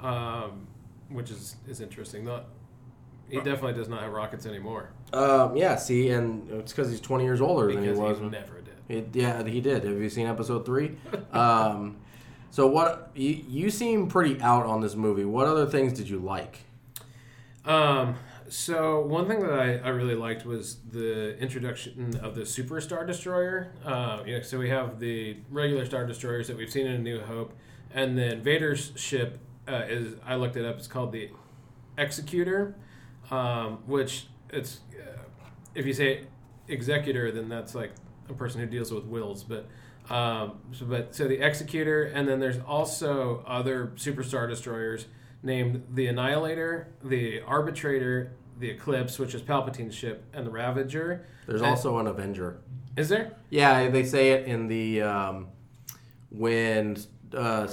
S2: um, which is is interesting. Not he definitely does not have rockets anymore
S1: Um, yeah, see, and it's because he's 20 years older than he was.
S2: he never did.
S1: It, yeah, he did. Have you seen episode three? [LAUGHS] um, so what? You, you seem pretty out on this movie. What other things did you like?
S2: Um, so one thing that I, I really liked was the introduction of the Super Star Destroyer. Uh, know, so we have the regular Star Destroyers that we've seen in A New Hope, and then Vader's ship uh, is I looked it up. It's called the Executor, um, which it's uh, if you say executor, then that's like a person who deals with wills, but. Um, so, but so the Executor, and then there's also other superstar destroyers named the Annihilator, the Arbitrator, the Eclipse, which is Palpatine's ship, and the Ravager.
S1: There's
S2: And-
S1: also an Avenger.
S2: Is there?
S1: Yeah, they say it in the um, when uh,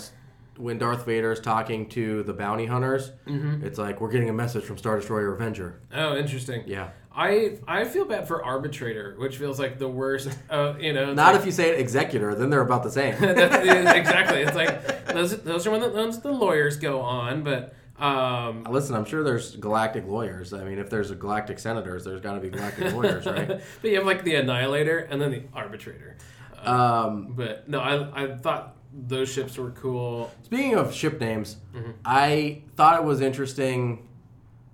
S1: when Darth Vader is talking to the bounty hunters.
S2: Mm-hmm.
S1: It's like we're getting a message from Star Destroyer Avenger.
S2: Oh, interesting.
S1: Yeah,
S2: I I feel bad for Arbitrator, which feels like the worst. [LAUGHS] Uh, you know,
S1: not
S2: like-
S1: if you say it executor, then they're about the same. [LAUGHS] [LAUGHS]
S2: Exactly. It's like those those are when the, those the lawyers go on, but um,
S1: Listen, I'm sure there's galactic lawyers. I mean, if there's a galactic senators, there's got to be galactic lawyers, right?
S2: but you have like the Annihilator and then the Arbitrator.
S1: Um,
S2: But no, I I thought those ships were cool.
S1: speaking of ship names,
S2: Mm-hmm.
S1: I thought it was interesting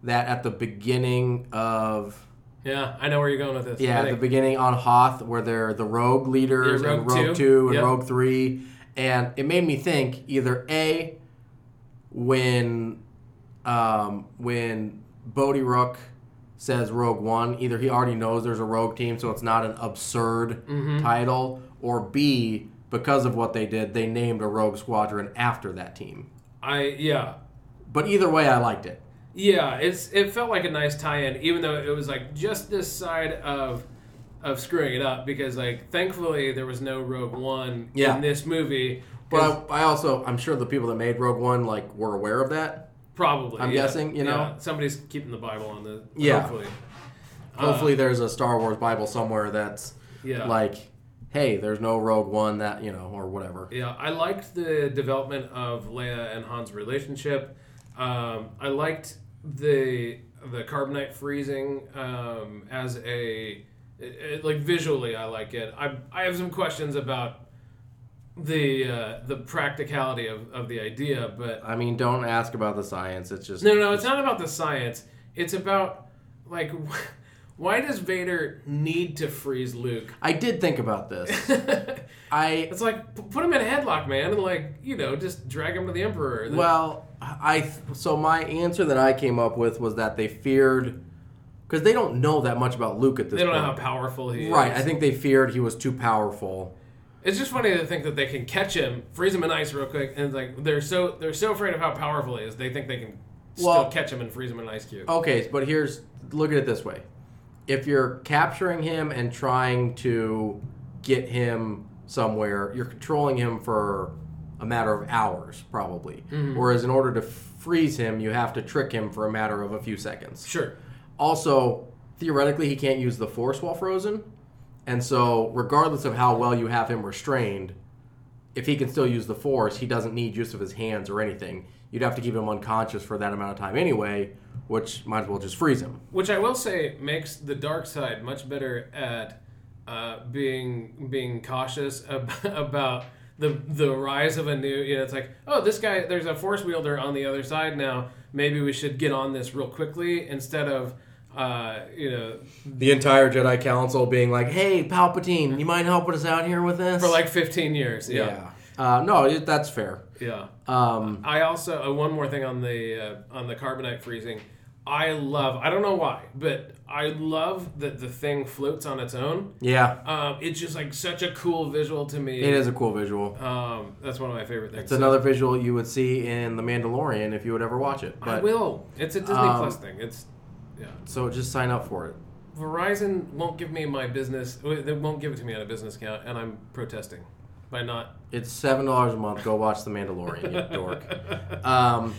S1: that at the beginning of
S2: Yeah, I know where you're going with this.
S1: yeah, at the beginning on Hoth, where they're the Rogue leaders
S2: Yeah,
S1: and
S2: Rogue
S1: Rogue
S2: Two.
S1: Two and
S2: Yep.
S1: Rogue Three, and it made me think either a when um, when Bodhi Rook says Rogue One, either he already knows there's a Rogue team, so it's not an absurd
S2: Mm-hmm.
S1: title, or B because of what they did, they named a Rogue Squadron after that team.
S2: I yeah.
S1: But either way, I liked it.
S2: Yeah, it's it felt like a nice tie-in, even though it was like just this side of of screwing it up because like thankfully there was no Rogue One
S1: Yeah.
S2: in this movie.
S1: But I, I also, I'm sure the people that made Rogue One like were aware of that.
S2: Probably.
S1: I'm
S2: yeah.
S1: guessing, you know?
S2: Yeah, somebody's keeping the Bible on the.
S1: Yeah.
S2: Hopefully.
S1: Hopefully,
S2: Uh,
S1: there's a Star Wars Bible somewhere that's
S2: yeah.
S1: like, hey, there's no Rogue One that you know, or whatever.
S2: Yeah, I liked the development of Leia and Han's relationship. Um, I liked the the carbonite freezing um, as a it, it- like visually. I like it. I I have some questions about the uh, the practicality of, of the idea, but
S1: I mean, don't ask about the science. It's just
S2: no, no, it's not about the science. It's about like [LAUGHS] why does Vader need to freeze Luke?
S1: I did think about this. [LAUGHS] I
S2: It's like p- put him in a headlock, man, and like you know just drag him to the Emperor.
S1: well, I so my answer that I came up with was that they feared because they don't know that much about Luke at this
S2: they don't know
S1: point.
S2: how powerful he is.
S1: Right, I think they feared he was too powerful.
S2: it's just funny to think that they can catch him, freeze him in ice real quick, and like they're so they're so afraid of how powerful he is, they think they can
S1: Well-
S2: still catch him and freeze him in an ice cube.
S1: Okay, but here's look at it this way: if you're capturing him and trying to get him somewhere, you're controlling him for a matter of hours, probably. Whereas in order to freeze him, you have to trick him for a matter of a few seconds.
S2: Sure.
S1: Also, theoretically, he can't use the force while frozen, and so regardless of how well you have him restrained, if he can still use the force, he doesn't need use of his hands or anything. You'd have to keep him unconscious for that amount of time anyway, which might as well just freeze him.
S2: Which I will say makes the dark side much better at uh, being being cautious ab- [LAUGHS] about the the rise of a new. You know, it's like, oh, this guy, there's a force wielder on the other side now. Maybe we should get on this real quickly instead of, uh, you know,
S1: The entire Jedi Council being like, "Hey, Palpatine, you mind helping us out here with this?"
S2: for like 15 years. Yeah,
S1: Uh, no, it- that's fair.
S2: yeah.
S1: Um,
S2: I also uh, one more thing on the uh, on the carbonite freezing. I love. I don't know why, but I love that the thing floats on its own.
S1: yeah,
S2: Um, it's just like such a cool visual to me.
S1: it is a cool visual.
S2: Um, that's one of my favorite things.
S1: It's another visual you would see in The Mandalorian if you would ever watch it.
S2: I will. It's a Disney
S1: Um,
S2: Plus thing. It's yeah.
S1: so just sign up for it.
S2: Verizon won't give me my business. They won't give it to me on a business account, and I'm protesting by not.
S1: It's seven dollars a month. Go watch The Mandalorian, you dork. [LAUGHS] Um,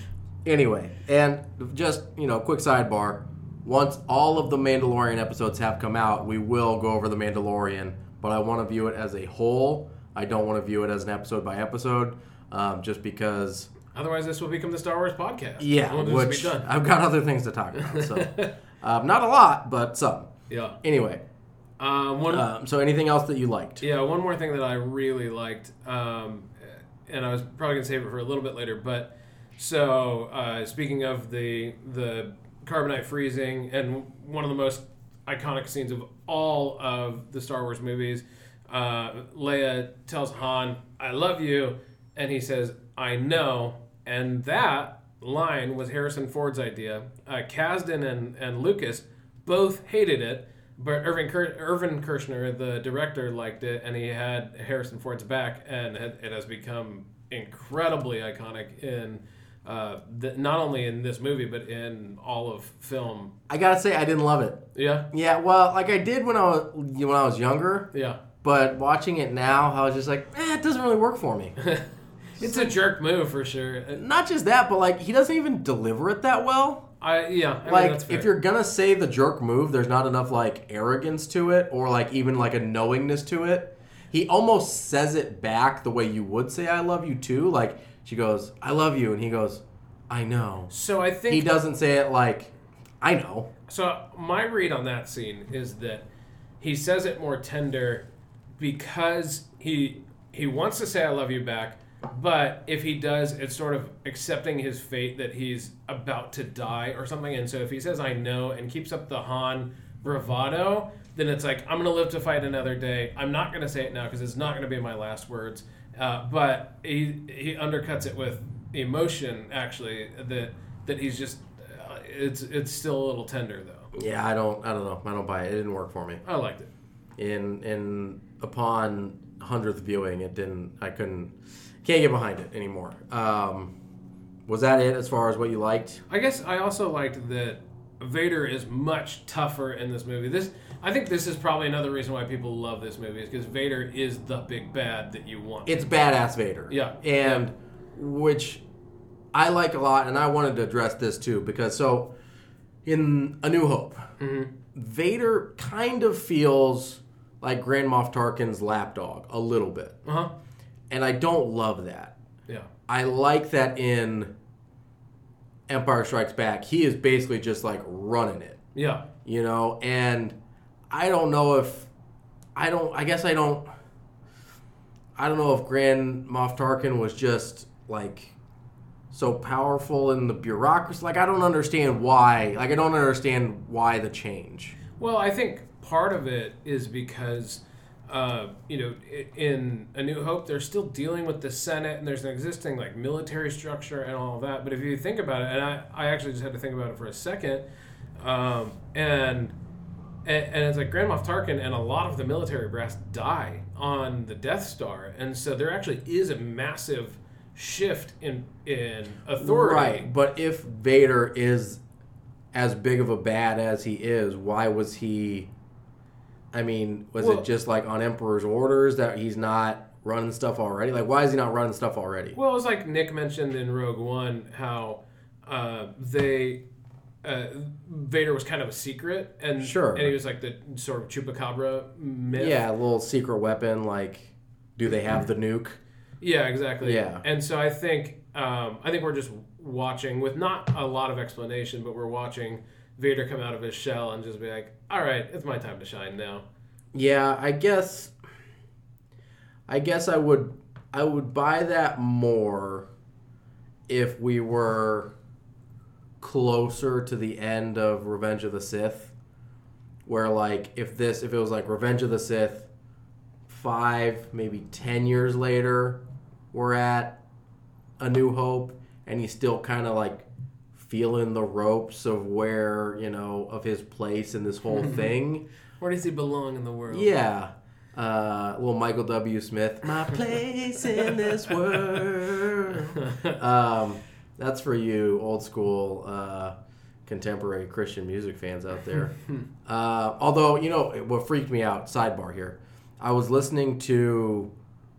S1: anyway, and just you know, quick sidebar. Once all of the Mandalorian episodes have come out, we will go over the Mandalorian. But I want to view it as a whole. I don't want to view it as an episode by episode, um, just because.
S2: Otherwise, this will become the Star Wars podcast.
S1: Yeah, which
S2: done.
S1: I've got other things to talk about. So, [LAUGHS] um, not a lot, but some.
S2: Yeah.
S1: Anyway,
S2: Uh, one.
S1: um, so anything else that you liked?
S2: Yeah, one more thing that I really liked, um, and I was probably gonna save it for a little bit later. But so uh, speaking of the the carbonite freezing, and one of the most iconic scenes of all of the Star Wars movies, uh, Leia tells Han, "I love you," and he says, "I know," and that line was Harrison Ford's idea. Uh, Kasdan and and Lucas both hated it. But Irvin, Ker- Irvin Kershner, the director, liked it, and he had Harrison Ford's back, and it has become incredibly iconic in uh, the, not only in this movie but in all of film.
S1: I gotta say, I didn't love it.
S2: Yeah,
S1: Yeah, well, like I did when I was when I was younger,
S2: yeah.
S1: but watching it now, I was just like, eh, it doesn't really work for me. [LAUGHS]
S2: it's a jerk move for sure.
S1: Not just that, but like he doesn't even deliver it that well.
S2: I yeah. I mean,
S1: like
S2: that's
S1: if you're gonna say the jerk move, there's not enough like arrogance to it, or like even like a knowingness to it. He almost says it back the way you would say "I love you" too. Like she goes, "I love you," and he goes, "I know."
S2: so I think
S1: He doesn't say it like, "I know."
S2: So my read on that scene is that he says it more tender because he he wants to say I love you back, but if he does, it's sort of accepting his fate that he's about to die or something. And so if he says I know and keeps up the Han bravado, then it's like I'm gonna live to fight another day. I'm not gonna say it now because it's not gonna be my last words. Uh, but he he undercuts it with emotion actually that that he's just uh, it's it's still a little tender though.
S1: Yeah, I don't. I don't know. I don't buy it. It didn't work for me.
S2: I liked it.
S1: in in upon hundredth viewing, it didn't. I couldn't. Can't get behind it anymore. Um, was that it as far as what you liked?
S2: I guess I also liked that Vader is much tougher in this movie. This I think this is probably another reason why people love this movie is because Vader is the big bad that you want.
S1: It's badass Vader.
S2: Yeah.
S1: and which I like a lot, and I wanted to address this too because so in A New Hope, Vader kind of feels like Grand Moff Tarkin's lapdog a little bit,
S2: Uh huh.
S1: and I don't love that.
S2: Yeah.
S1: I like that in Empire Strikes Back, he is basically just like running it,
S2: Yeah.
S1: you know, and I don't know if I don't. I guess I don't. I don't know if Grand Moff Tarkin was just like so powerful in the bureaucracy. Like I don't understand why. Like I don't understand why the change.
S2: Well, I think part of it is because, uh, you know, in A New Hope, they're still dealing with the Senate and there's an existing like military structure and all that. But if you think about it, and I, I actually just had to think about it for a second, um, and, and and it's like Grand Moff Tarkin and a lot of the military brass die on the Death Star, and so there actually is a massive shift in in authority.
S1: Right, but if Vader is as big of a bad as he is, why was he? I mean, was
S2: Well-
S1: it just like on Emperor's orders that he's not running stuff already? Like, why is he not running stuff already?
S2: Well, it was like Nick mentioned in Rogue One how uh, they uh, Vader was kind of a secret, and
S1: Sure.
S2: and he was like the sort of chupacabra myth.
S1: Yeah, a little secret weapon. Like, do they have the nuke?
S2: yeah, exactly.
S1: Yeah.
S2: and so I think um, I think we're just watching with not a lot of explanation, but we're watching Vader come out of his shell and just be like, "All right, it's my time to shine now."
S1: Yeah, I guess. I guess I would. I would buy that more if we were closer to the end of Revenge of the Sith, where like if this if it was like Revenge of the Sith, five maybe ten years later, we're at A New Hope, and he's still kind of like feeling the ropes of where you know of his place in this whole [LAUGHS] thing.
S2: Where does he belong in the world?
S1: Yeah. Uh, little Michael W. Smith. My [LAUGHS] place in this world. Um, that's for you, old school, uh, contemporary Christian music fans out there. [LAUGHS] uh, although, you know, what freaked me out, sidebar here, I was listening to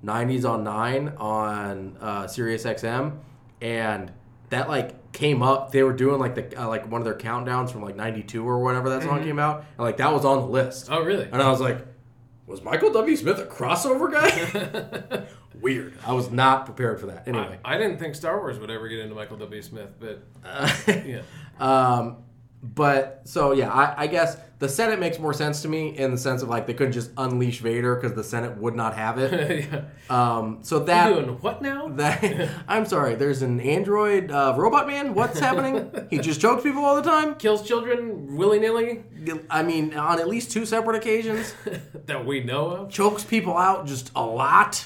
S1: 90s on 9 on uh, Sirius XM, and that, like, came up. They were doing, like, the uh, like one of their countdowns from, like, 92 or whatever that song came out, and, like, that was on the list.
S2: Oh, really?
S1: And I was like, was Michael W. Smith a crossover guy? [LAUGHS] [LAUGHS] Weird. I was not prepared for that. Anyway.
S2: I, I didn't think Star Wars would ever get into Michael W. Smith, but
S1: Uh, [LAUGHS]
S2: yeah.
S1: um, but so yeah, I, I guess the Senate makes more sense to me in the sense of like they couldn't just unleash Vader because the Senate would not have it. [LAUGHS]
S2: yeah.
S1: Um, so that
S2: doing what now? [LAUGHS]
S1: that I'm sorry, there's an android uh, robot man. What's happening? he just [LAUGHS] chokes people all the time.
S2: Kills children willy nilly
S1: I mean, on at least two separate occasions,
S2: that we know of.
S1: chokes people out just a lot.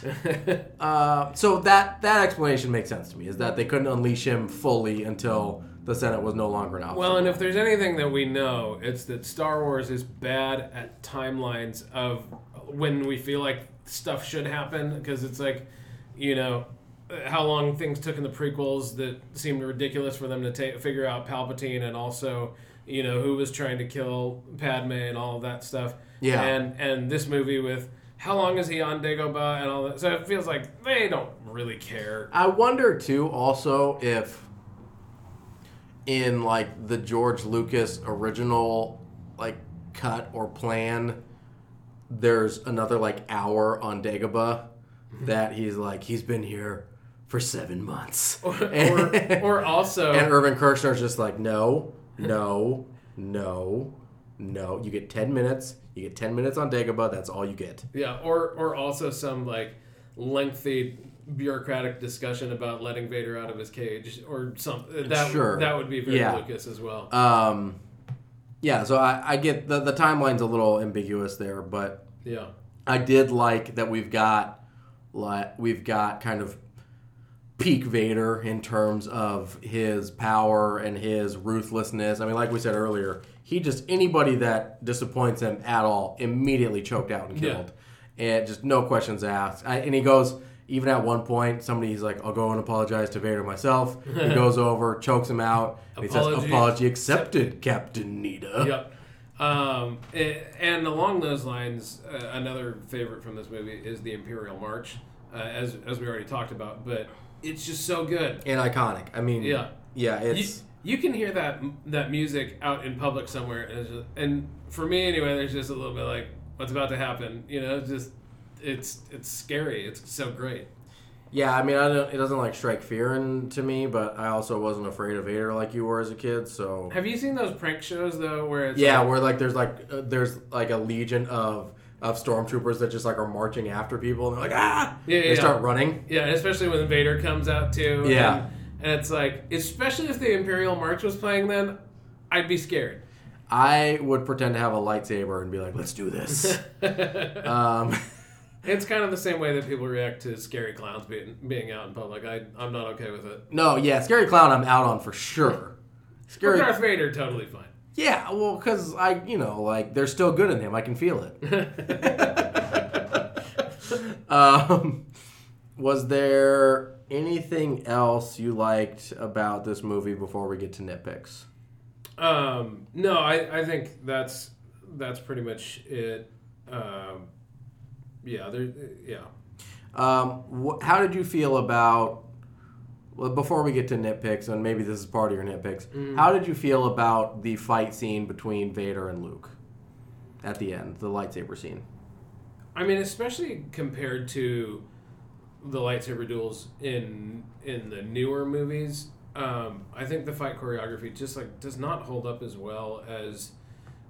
S1: Uh, so that that explanation makes sense to me. Is that they couldn't unleash him fully until the Senate was no longer an option.
S2: Well, and if there's anything that we know, it's that Star Wars is bad at timelines of when we feel like stuff should happen because it's like, you know, how long things took in the prequels that seemed ridiculous for them to ta- figure out Palpatine and also, you know, who was trying to kill Padme and all of that stuff.
S1: Yeah.
S2: And and this movie with how long is he on Dagobah and all that. So it feels like they don't really care.
S1: I wonder too, also if in like the George Lucas original like cut or plan, there's another like hour on Dagobah mm-hmm. that he's like he's been here for seven months, [LAUGHS]
S2: or, or also [LAUGHS]
S1: and Irvin Kershner's just like no, [LAUGHS] no, no, no. You get ten minutes. You get ten minutes on Dagobah. That's all you get.
S2: Yeah, or or also some like lengthy bureaucratic discussion about letting Vader out of his cage or something. That
S1: Sure.
S2: that would be very
S1: Yeah.
S2: Lucas as well.
S1: Um, yeah. So I, I get the the timeline's a little ambiguous there, but
S2: yeah,
S1: I did like that we've got like we've got kind of peak Vader in terms of his power and his ruthlessness. I mean, like we said earlier, he just anybody that disappoints him at all immediately choked out and
S2: Yeah.
S1: killed, and just no questions asked. I, and he goes. Even at one point, somebody's like, "I'll go and apologize to Vader myself." He [LAUGHS] goes over, chokes him out. And he says,
S2: Apology
S1: "Apology accepted, Captain Needa."
S2: yep. Um, and along those lines, uh, another favorite from this movie is the Imperial March, uh, as as we already talked about. But it's just so good.
S1: and iconic. I mean,
S2: Yeah.
S1: yeah,
S2: You,
S1: it's
S2: you can hear that that music out in public somewhere, and, just- and for me anyway, there's just a little bit like what's about to happen. You know, just it's it's scary. It's so great.
S1: yeah. I mean, I don't, it doesn't like strike fear into me, but I also wasn't afraid of Vader like you were as a kid. So
S2: Have you seen those prank shows though, where it's
S1: yeah,
S2: like-
S1: where like there's like uh, there's like a legion of of stormtroopers that just like are marching after people and they're like ah,
S2: Yeah,
S1: they
S2: yeah,
S1: start running.
S2: Yeah, especially when Vader comes out too.
S1: Yeah.
S2: And, and it's like, especially if the Imperial March was playing then, I'd be scared.
S1: I would pretend to have a lightsaber and be like, let's do this. [LAUGHS] um,
S2: It's kind of the same way that people react to scary clowns being being out in public. I I'm not okay with it.
S1: no, yeah, scary clown, I'm out on for sure. Scary,
S2: Darth Vader, totally fine.
S1: yeah, well, because I, you know, like there's still good in him. I can feel it. [LAUGHS] um, was there anything else you liked about this movie before we get to nitpicks?
S2: Um, no, I, I think that's that's pretty much it. Um, yeah, there. Yeah.
S1: Um, wh- how did you feel about? Well, before we get to nitpicks, and maybe this is part of your nitpicks, how did you feel about the fight scene between Vader and Luke at the end, the lightsaber scene?
S2: I mean, especially compared to the lightsaber duels in in the newer movies, um, I think the fight choreography just like does not hold up as well as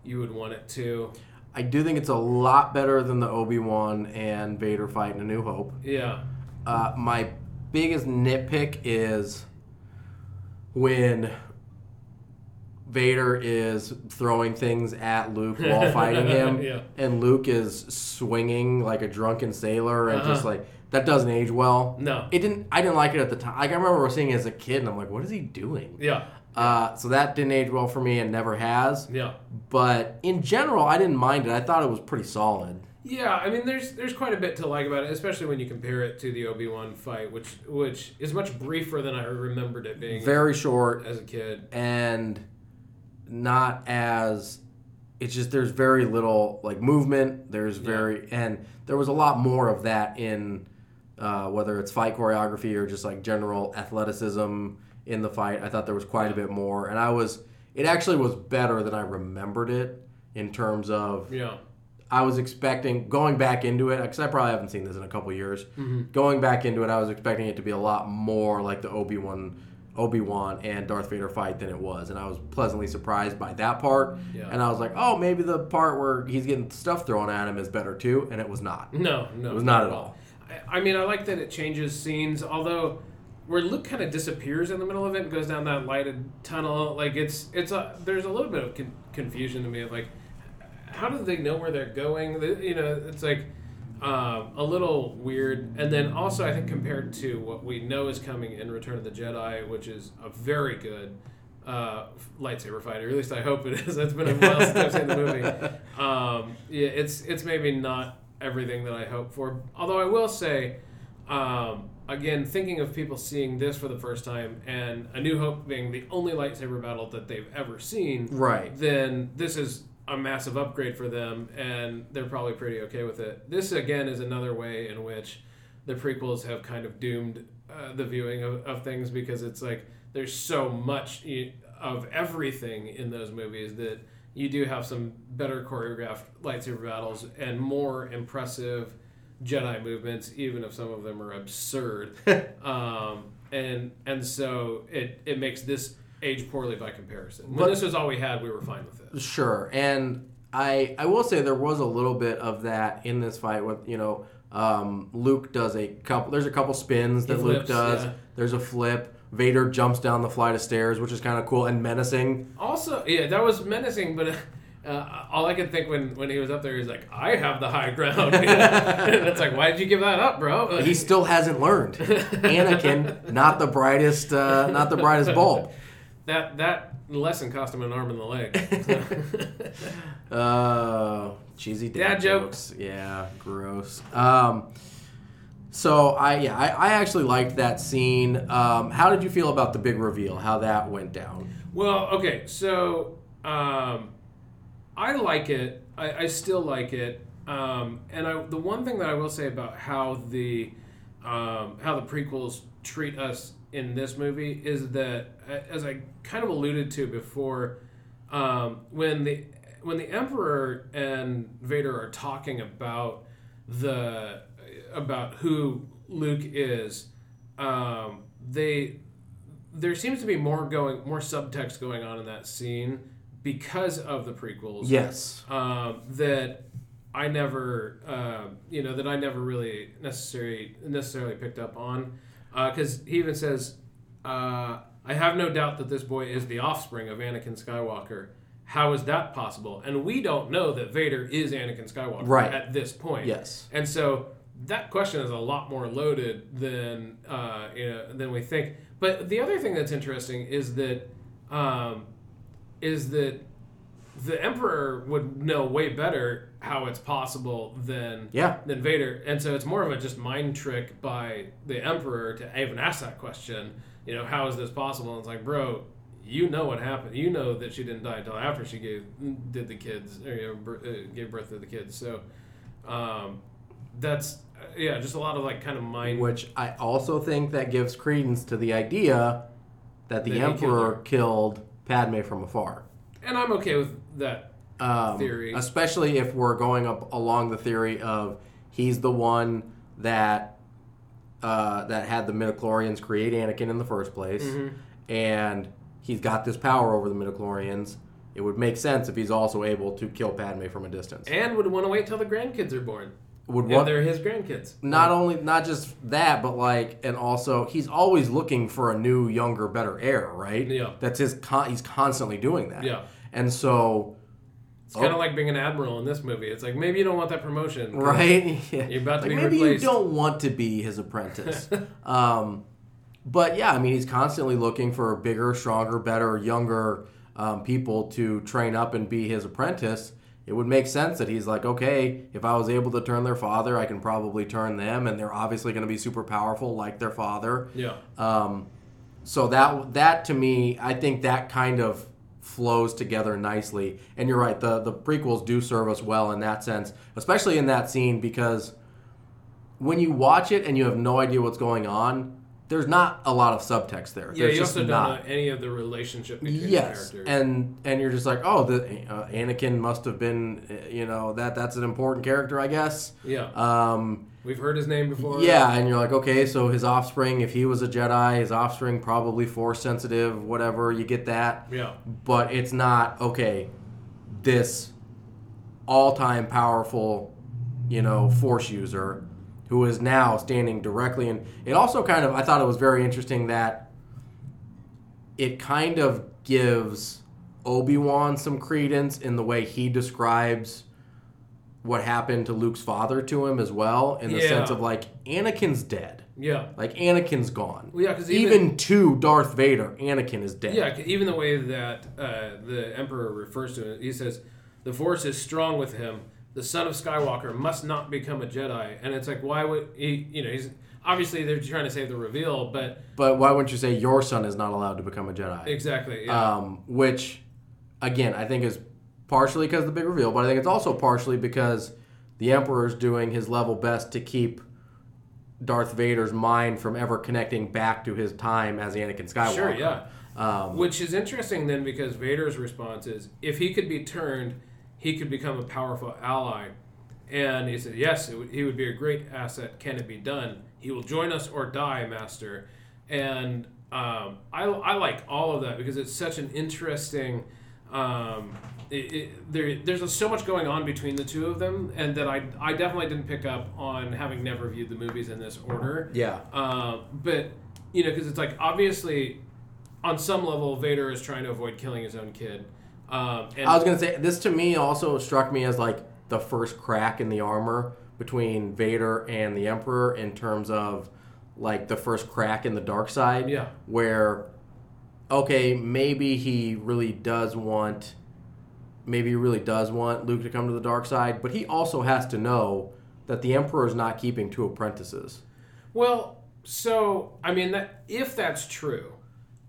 S2: you would want it to.
S1: I do think it's a lot better than the Obi Wan and Vader fight in A New Hope.
S2: Yeah.
S1: Uh, my biggest nitpick is when Vader is throwing things at Luke while [LAUGHS] fighting him,
S2: Yeah.
S1: and Luke is swinging like a drunken sailor, and just
S2: Uh-huh.
S1: like that doesn't age well.
S2: No.
S1: It didn't. I didn't like it at the time. Like, I remember seeing it as a kid, and I'm like, "What is he doing?"
S2: Yeah.
S1: Uh, so that didn't age well for me, and never has.
S2: Yeah.
S1: But in general, I didn't mind it. I thought it was pretty solid.
S2: Yeah, I mean, there's there's quite a bit to like about it, especially when you compare it to the Obi Wan fight, which which is much briefer than I remembered it being
S1: Very short,
S2: as a kid.
S1: and not as it's just there's very little like movement there's very and there was a lot more of that in uh, whether it's fight choreography or just like general athleticism in the fight i thought there was quite a bit more and i was it actually was better than i remembered it in terms of
S2: Yeah.
S1: I was expecting going back into it because I probably haven't seen this in a couple years.
S2: Mm-hmm.
S1: Going back into it, I was expecting it to be a lot more like the Obi Wan, Obi Wan and Darth Vader fight than it was, and I was pleasantly surprised by that part.
S2: Yeah.
S1: And I was like, oh, maybe the part where he's getting stuff thrown at him is better too, and it was not.
S2: No, no,
S1: It was not at all.
S2: I, I mean, I like that it changes scenes, although where Luke kind of disappears in the middle of it and goes down that lighted tunnel, like it's it's a there's a little bit of con- confusion to me of like how do they know where they're going? You know, it's like um, a little weird. And then also, I think compared to what we know is coming in Return of the Jedi, which is a very good uh, lightsaber fight, or at least I hope it is. [LAUGHS] It's been a while since I've seen the movie. [LAUGHS] Um, yeah, it's it's maybe not everything that I hope for. Although I will say, um, again, thinking of people seeing this for the first time and A New Hope being the only lightsaber battle that they've ever seen,
S1: Right.
S2: then this is a massive upgrade for them, and they're probably pretty okay with it. This again is another way in which the prequels have kind of doomed uh, the viewing of, of things because it's like there's so much of everything in those movies that you do have some better choreographed lightsaber battles and more impressive Jedi movements, even if some of them are absurd. [LAUGHS] um, and and so it it makes this age poorly by comparison. When
S1: But-
S2: this was all we had, we were fine with it.
S1: Sure, and I I will say there was a little bit of that in this fight with you know um, Luke does a couple. There's a couple spins that
S2: He
S1: Luke does.
S2: yeah.
S1: There's a flip. Vader jumps down the flight of stairs, which is kind of cool and menacing.
S2: Also, yeah, that was menacing, but. [LAUGHS] Uh, all I could think when, when he was up there, he's like, "I have the high ground." [LAUGHS] and it's like, "Why did you give that up, bro?"
S1: He still hasn't learned. Anakin, not the brightest, uh, not the brightest bulb.
S2: that that lesson cost him an arm and the leg. [LAUGHS]
S1: Uh, cheesy dad,
S2: Dad joke.
S1: jokes. Yeah, gross. Um, so I yeah I, I actually liked that scene. Um, how did you feel about the big reveal? How that went down?
S2: Well, okay, so um, I like it. I, I still like it. Um, and I, the one thing that I will say about how the um, how the prequels treat us in this movie is that, as I kind of alluded to before, um, when the when the Emperor and Vader are talking about the about who Luke is, um, they there seems to be more going more subtext going on in that scene because of the prequels.
S1: Yes.
S2: Um, that I never, uh, you know, that I never really necessarily necessarily picked up on, because he even says, uh, "I have no doubt that this boy is the offspring of Anakin Skywalker." How is that possible? And we don't know that Vader is Anakin Skywalker
S1: Right.
S2: at this point.
S1: Yes.
S2: And so that question is a lot more loaded than uh, you know, than we think. But the other thing that's interesting is that um, is that the Emperor would know way better how it's possible than
S1: Yeah.
S2: than Vader, and so it's more of a just mind trick by the Emperor to even ask that question. You know, how is this possible? And it's like, bro, you know what happened. You know that she didn't die until after she gave did the kids, or, you know, uh, gave birth to the kids. So um, that's yeah, just a lot of like kind of mind.
S1: Which I also think that gives credence to the idea that the
S2: That he killed
S1: Emperor killed Padme from afar.
S2: and I'm okay with that.
S1: Um,
S2: Theory.
S1: Especially if we're going up along the theory of he's the one that uh, that had the midichlorians create Anakin in the first place,
S2: Mm-hmm.
S1: and he's got this power over the midichlorians. It would make sense if he's also able to kill Padme from a distance.
S2: And would want to wait till the grandkids are born.
S1: Would
S2: And
S1: want
S2: they're his grandkids.
S1: not only not just that, but like, and also he's always looking for a new, younger, better heir, right?
S2: Yeah.
S1: That's his. Con- he's constantly doing that.
S2: Yeah.
S1: And so,
S2: It's kind
S1: Oh.
S2: of like being an admiral in this movie. It's like maybe you don't want that promotion,
S1: right? [LAUGHS] Yeah.
S2: You're about to
S1: Like,
S2: be
S1: maybe
S2: replaced.
S1: you don't want to be his apprentice. [LAUGHS] um, but yeah, I mean, he's constantly looking for bigger, stronger, better, younger um, people to train up and be his apprentice. It would make sense that he's like, okay, if I was able to turn their father, I can probably turn them, and they're obviously going to be super powerful like their father.
S2: Yeah.
S1: Um, so that that to me, I think that kind of flows together nicely. And you're right, the the prequels do serve us well in that sense, especially in that scene because when you watch it and you have no idea what's going on, there's not a lot of subtext there.
S2: Yeah,
S1: There's
S2: you
S1: just
S2: also
S1: not.
S2: don't know any of the relationship between
S1: Yes,
S2: the characters.
S1: and and you're just like, oh, the uh, Anakin must have been, uh, you know, that that's an important character, I guess.
S2: yeah,
S1: Um,
S2: we've heard his name before.
S1: yeah, and you're like, okay, so his offspring, if he was a Jedi, his offspring probably force sensitive, whatever, you get that.
S2: yeah,
S1: But it's not, okay, this all time powerful, you know, force user who is now standing directly and It also kind of, I thought it was very interesting that it kind of gives Obi Wan some credence in the way he describes what happened to Luke's father to him as well, in the
S2: Yeah.
S1: sense of like Anakin's dead,
S2: yeah,
S1: like Anakin's gone.
S2: Well, yeah, 'cause
S1: even,
S2: even-
S1: to Darth Vader, Anakin is dead.
S2: yeah. Even the way that uh, the Emperor refers to it, he says, "The Force is strong with him. The son of Skywalker must not become a Jedi." And it's like, why would he? You know, he's obviously they're trying to save the reveal, but
S1: But why wouldn't you say your son is not allowed to become a Jedi?
S2: exactly, yeah,
S1: Um, which, again, I think is partially because of the big reveal, but I think it's also partially because the Emperor's doing his level best to keep Darth Vader's mind from ever connecting back to his time as Anakin Skywalker.
S2: sure, yeah.
S1: Um,
S2: Which is interesting then because Vader's response is if he could be turned, he could become a powerful ally. And he said, Yes, it would, he would be a great asset. Can it be done? He will join us or die, Master. And um, I, I like all of that because it's such an interesting. Um, it, it, there, there's so much going on between the two of them, and that I, I definitely didn't pick up on having never viewed the movies in this order.
S1: yeah.
S2: Uh, but you know, because it's like obviously, on some level, Vader is trying to avoid killing his own kid. Um, and
S1: I was gonna say this to me also struck me as like the first crack in the armor between Vader and the Emperor in terms of like the first crack in the dark side.
S2: Yeah.
S1: Where okay, maybe he really does want maybe he really does want Luke to come to the dark side, but he also has to know that the Emperor is not keeping two apprentices.
S2: well, so I mean, that if that's true,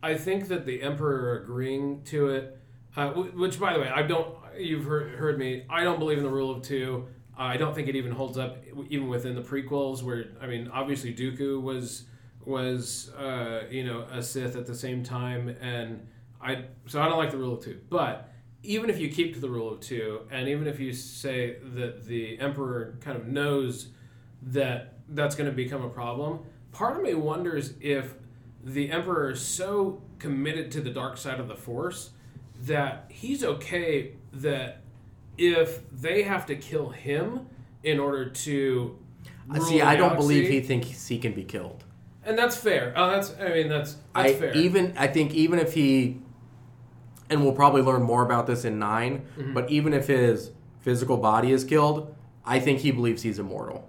S2: I think that the Emperor agreeing to it, uh, which by the way, I don't. You've heard, heard me. I don't believe in the rule of two. I don't think it even holds up even within the prequels, where I mean, obviously Dooku was was uh, you know a Sith at the same time, and I so I don't like the rule of two. But even if you keep to the rule of two, and even if you say that the Emperor kind of knows that that's going to become a problem, part of me wonders if the Emperor is so committed to the dark side of the Force that he's okay that if they have to kill him in order to
S1: I
S2: rule
S1: see. I don't believe he thinks he can be killed.
S2: and that's fair. Oh, that's I mean that's that's
S1: I
S2: fair.
S1: even I think even if he, and we'll probably learn more about this in 9
S2: Mm-hmm.
S1: But even if his physical body is killed, I think he believes he's immortal.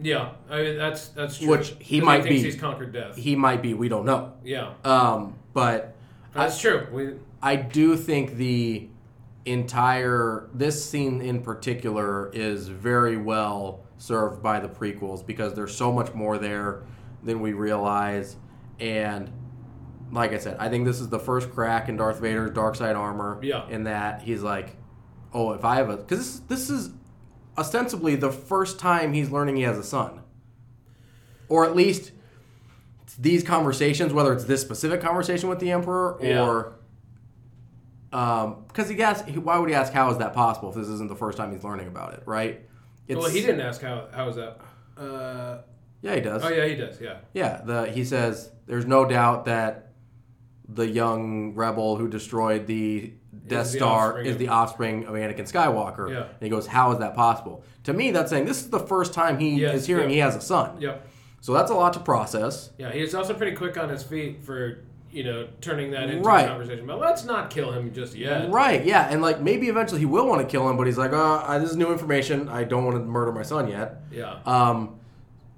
S2: yeah, I mean that's that's true.
S1: Which he might
S2: thinks
S1: be.
S2: He's conquered death.
S1: He might be. We don't know.
S2: yeah,
S1: Um, but
S2: that's true. We
S1: I do think the entire this scene in particular is very well served by the prequels because there's so much more there than we realize and like I said, I think this is the first crack in Darth Vader's dark side armor.
S2: Yeah.
S1: In that he's like, oh, if I have a because this, this is ostensibly the first time he's learning he has a son, or at least these conversations, whether it's this specific conversation with the Emperor
S2: Yeah.
S1: Or because he asked, why would he ask how is that possible if this isn't the first time he's learning about it, right? It's,
S2: well, he didn't ask how how is that. Uh,
S1: Yeah, he does.
S2: oh yeah, he does. Yeah,
S1: Yeah, the he says there's no doubt that the young rebel who destroyed the Death
S2: Is
S1: Star
S2: offspring
S1: is
S2: of-
S1: the offspring of Anakin Skywalker.
S2: Yeah.
S1: And he goes, "How is that possible?" To me, that's saying this is the first time he
S2: Yes,
S1: is hearing
S2: yeah.
S1: he has a son.
S2: yep,
S1: So that's a lot to process.
S2: yeah. He's also pretty quick on his feet for you know turning that into
S1: Right.
S2: a conversation. But let's not kill him just yet.
S1: Right? Yeah, and like maybe eventually he will want to kill him, but he's like, "Uh, I- this is new information. I don't want to murder my son yet."
S2: Yeah.
S1: Um,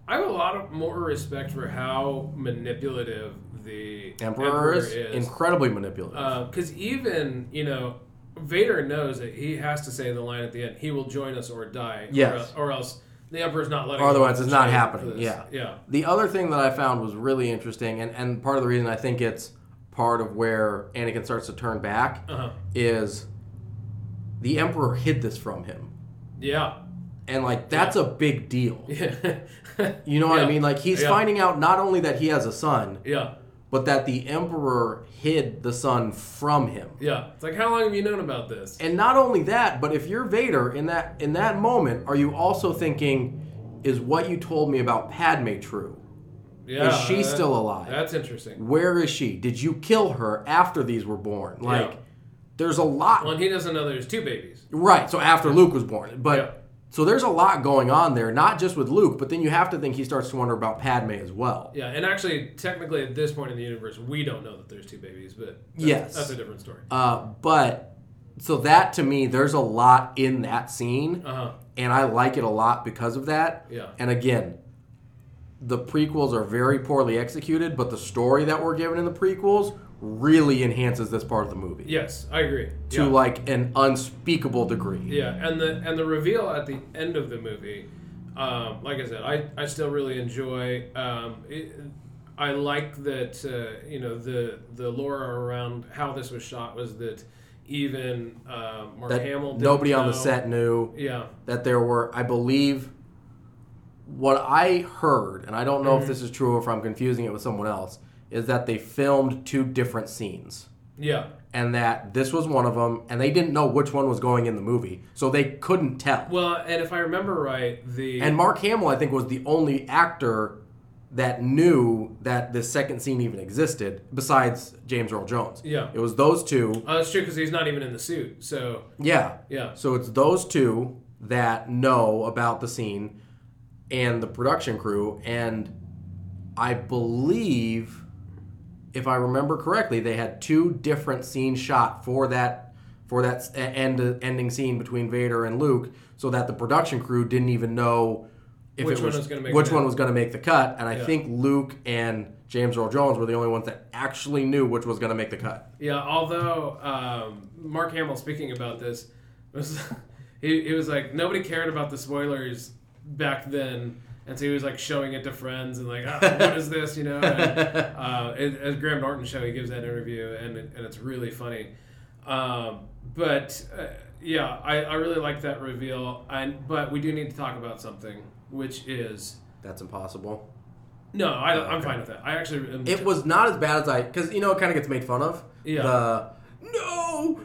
S2: I have a lot of more respect for how manipulative the
S1: Emperor, is, incredibly manipulative.
S2: Because even you know, Vader knows that he has to say the line at the end. He will join us or die.
S1: Yes.
S2: Or, or else the Emperor's not letting.
S1: Otherwise it's not happening, yeah.
S2: Yeah.
S1: The other thing that I found was really interesting, and, and part of the reason I think it's part of where Anakin starts to turn back
S2: Uh huh.
S1: is the Emperor hid this from him.
S2: Yeah.
S1: And, like, that's a big deal. [LAUGHS]
S2: Yeah.
S1: You know what I mean? Like, he's
S2: Yeah.
S1: finding out not only that he has a son,
S2: yeah.
S1: but that the Emperor hid the son from him.
S2: Yeah. It's like, how long have you known about this?
S1: And not only that, but if you're Vader in that in that moment, are you also thinking, is what you told me about Padme true?
S2: Yeah.
S1: Is she
S2: that-
S1: still alive?
S2: That's interesting.
S1: Where is she? Did you kill her after these were born? Like,
S2: Yeah.
S1: there's a lot.
S2: Well, and he doesn't know there's two babies.
S1: right. So after Luke was born, but
S2: Yeah.
S1: So there's a lot going on there. Not just with Luke, but then you have to think he starts to wonder about Padme as well.
S2: Yeah, and actually, technically, at this point in the universe, we don't know that there's two babies, but that's,
S1: Yes.
S2: that's a different story.
S1: Uh, but so that to me, there's a lot in that scene,
S2: Uh huh.
S1: and I like it a lot because of that.
S2: Yeah.
S1: And again, the prequels are very poorly executed, but the story that we're given in the prequels really enhances this part of the movie
S2: Yes, I agree.
S1: to
S2: yeah.
S1: like an unspeakable degree.
S2: Yeah, and the and the reveal at the end of the movie, um, like I said, I, I still really enjoy. Um, it, I like that uh, you know the the lore around how this was shot was that even uh, Mark
S1: That
S2: Hamill didn't
S1: nobody on the
S2: know.
S1: set knew
S2: Yeah,
S1: that there were, I believe, what I heard, and I don't know
S2: Mm-hmm.
S1: if this is true or if I'm confusing it with someone else, is that they filmed two different scenes.
S2: yeah,
S1: And that this was one of them, and they didn't know which one was going in the movie, so they couldn't tell.
S2: well, and if I remember right, the
S1: And Mark Hamill, I think, was the only actor that knew that this second scene even existed, besides James Earl Jones.
S2: Yeah.
S1: It was those two.
S2: oh, that's true because he's not even in the suit. So
S1: Yeah.
S2: yeah,
S1: So it's those two that know about the scene and the production crew. And I believe, if I remember correctly, they had two different scenes shot for that for that end ending scene between Vader and Luke, so that the production crew didn't even know if
S2: Which
S1: it
S2: one
S1: was,
S2: was gonna make
S1: which one was going to make the cut. And I
S2: Yeah.
S1: think Luke and James Earl Jones were the only ones that actually knew which was going to make the cut.
S2: Yeah, although um, Mark Hamill speaking about this [LAUGHS] was he, he was like nobody cared about the spoilers back then, and so he was like showing it to friends and like ah, what is this you know? And, [LAUGHS] uh, it, as Graham Norton show, he gives that interview and it, and it's really funny. Um, but uh, yeah, I, I really like that reveal. And but we do need to talk about something, which is
S1: That's impossible.
S2: No, I, I'm fine with that. I actually am
S1: It was not as bad as I because you know it kind of gets made fun of.
S2: Yeah.
S1: The no,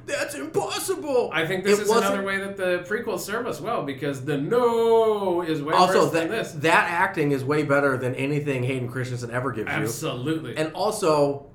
S1: that's impossible.
S2: I think this
S1: It
S2: is another way that the prequels serve us well because the no is way
S1: Also,
S2: worse than
S1: that
S2: this.
S1: that acting is way better than anything Hayden Christensen ever gives you.
S2: Absolutely,
S1: And also,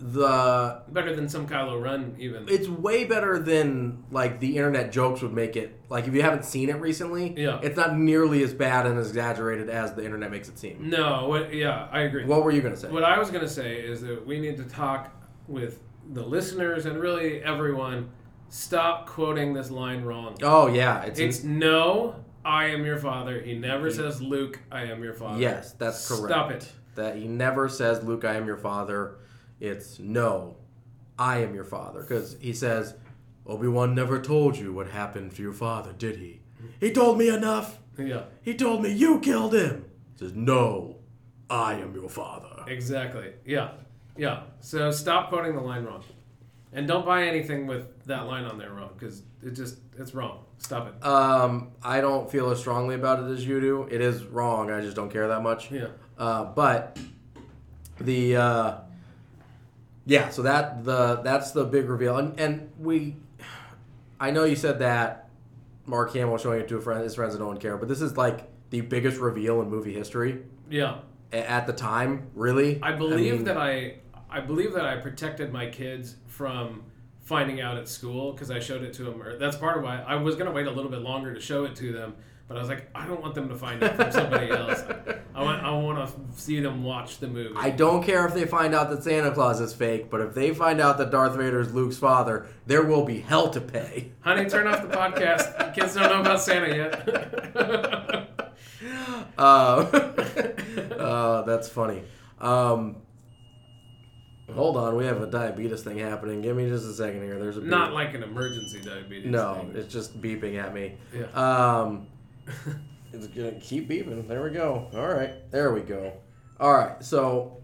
S1: the
S2: better than some Kylo Ren even.
S1: it's way better than like the internet jokes would make it. Like if you haven't seen it recently,
S2: Yeah.
S1: it's not nearly as bad and as exaggerated as the internet makes it seem.
S2: no, what, yeah, I agree.
S1: What were you gonna say?
S2: What I was going to say is that we need to talk with the listeners and really everyone. Stop quoting this line wrong.
S1: oh yeah, it's,
S2: It's no, I am your father. He never says, Luke, I am your father.
S1: yes, that's correct.
S2: Stop it.
S1: That he never says, "Luke, I am your father." It's no, I am your father, because he says, "Obi Wan never told you what happened to your father, did he? He told me enough.
S2: Yeah,
S1: He told me you killed him." He says, "No, I am your father."
S2: exactly. Yeah, yeah. So stop quoting the line wrong. And don't buy anything with that line on there wrong because it just, it's wrong. Stop it.
S1: Um, I don't feel as strongly about it as you do. It is wrong. I just don't care that much.
S2: Yeah.
S1: Uh, but the uh, yeah, so that the that's the big reveal, and and we, I know you said that Mark Hamill showing it to a friend, his friends that don't care, but this is like the biggest reveal in movie history
S2: Yeah.
S1: at the time. Really,
S2: I believe
S1: mean,
S2: that I I believe that I protected my kids from finding out at school because I showed it to them. Or that's part of why I was gonna wait a little bit longer to show it to them, but I was like, I don't want them to find out from somebody else. I want I want to see them watch the movie.
S1: I don't care if they find out that Santa Claus is fake, but if they find out that Darth Vader is Luke's father, there will be hell to pay.
S2: Honey, turn off the podcast. Kids don't know about Santa yet. [LAUGHS]
S1: Uh, [LAUGHS] uh, that's funny. Um, hold on, we have a diabetes thing happening. Give me just a second here. There's a beep.
S2: Not like an emergency diabetes.
S1: no,
S2: thing.
S1: it's just beeping at me.
S2: Yeah.
S1: Um, [LAUGHS] it's gonna keep beeping. There we go. All right, there we go. All right. So,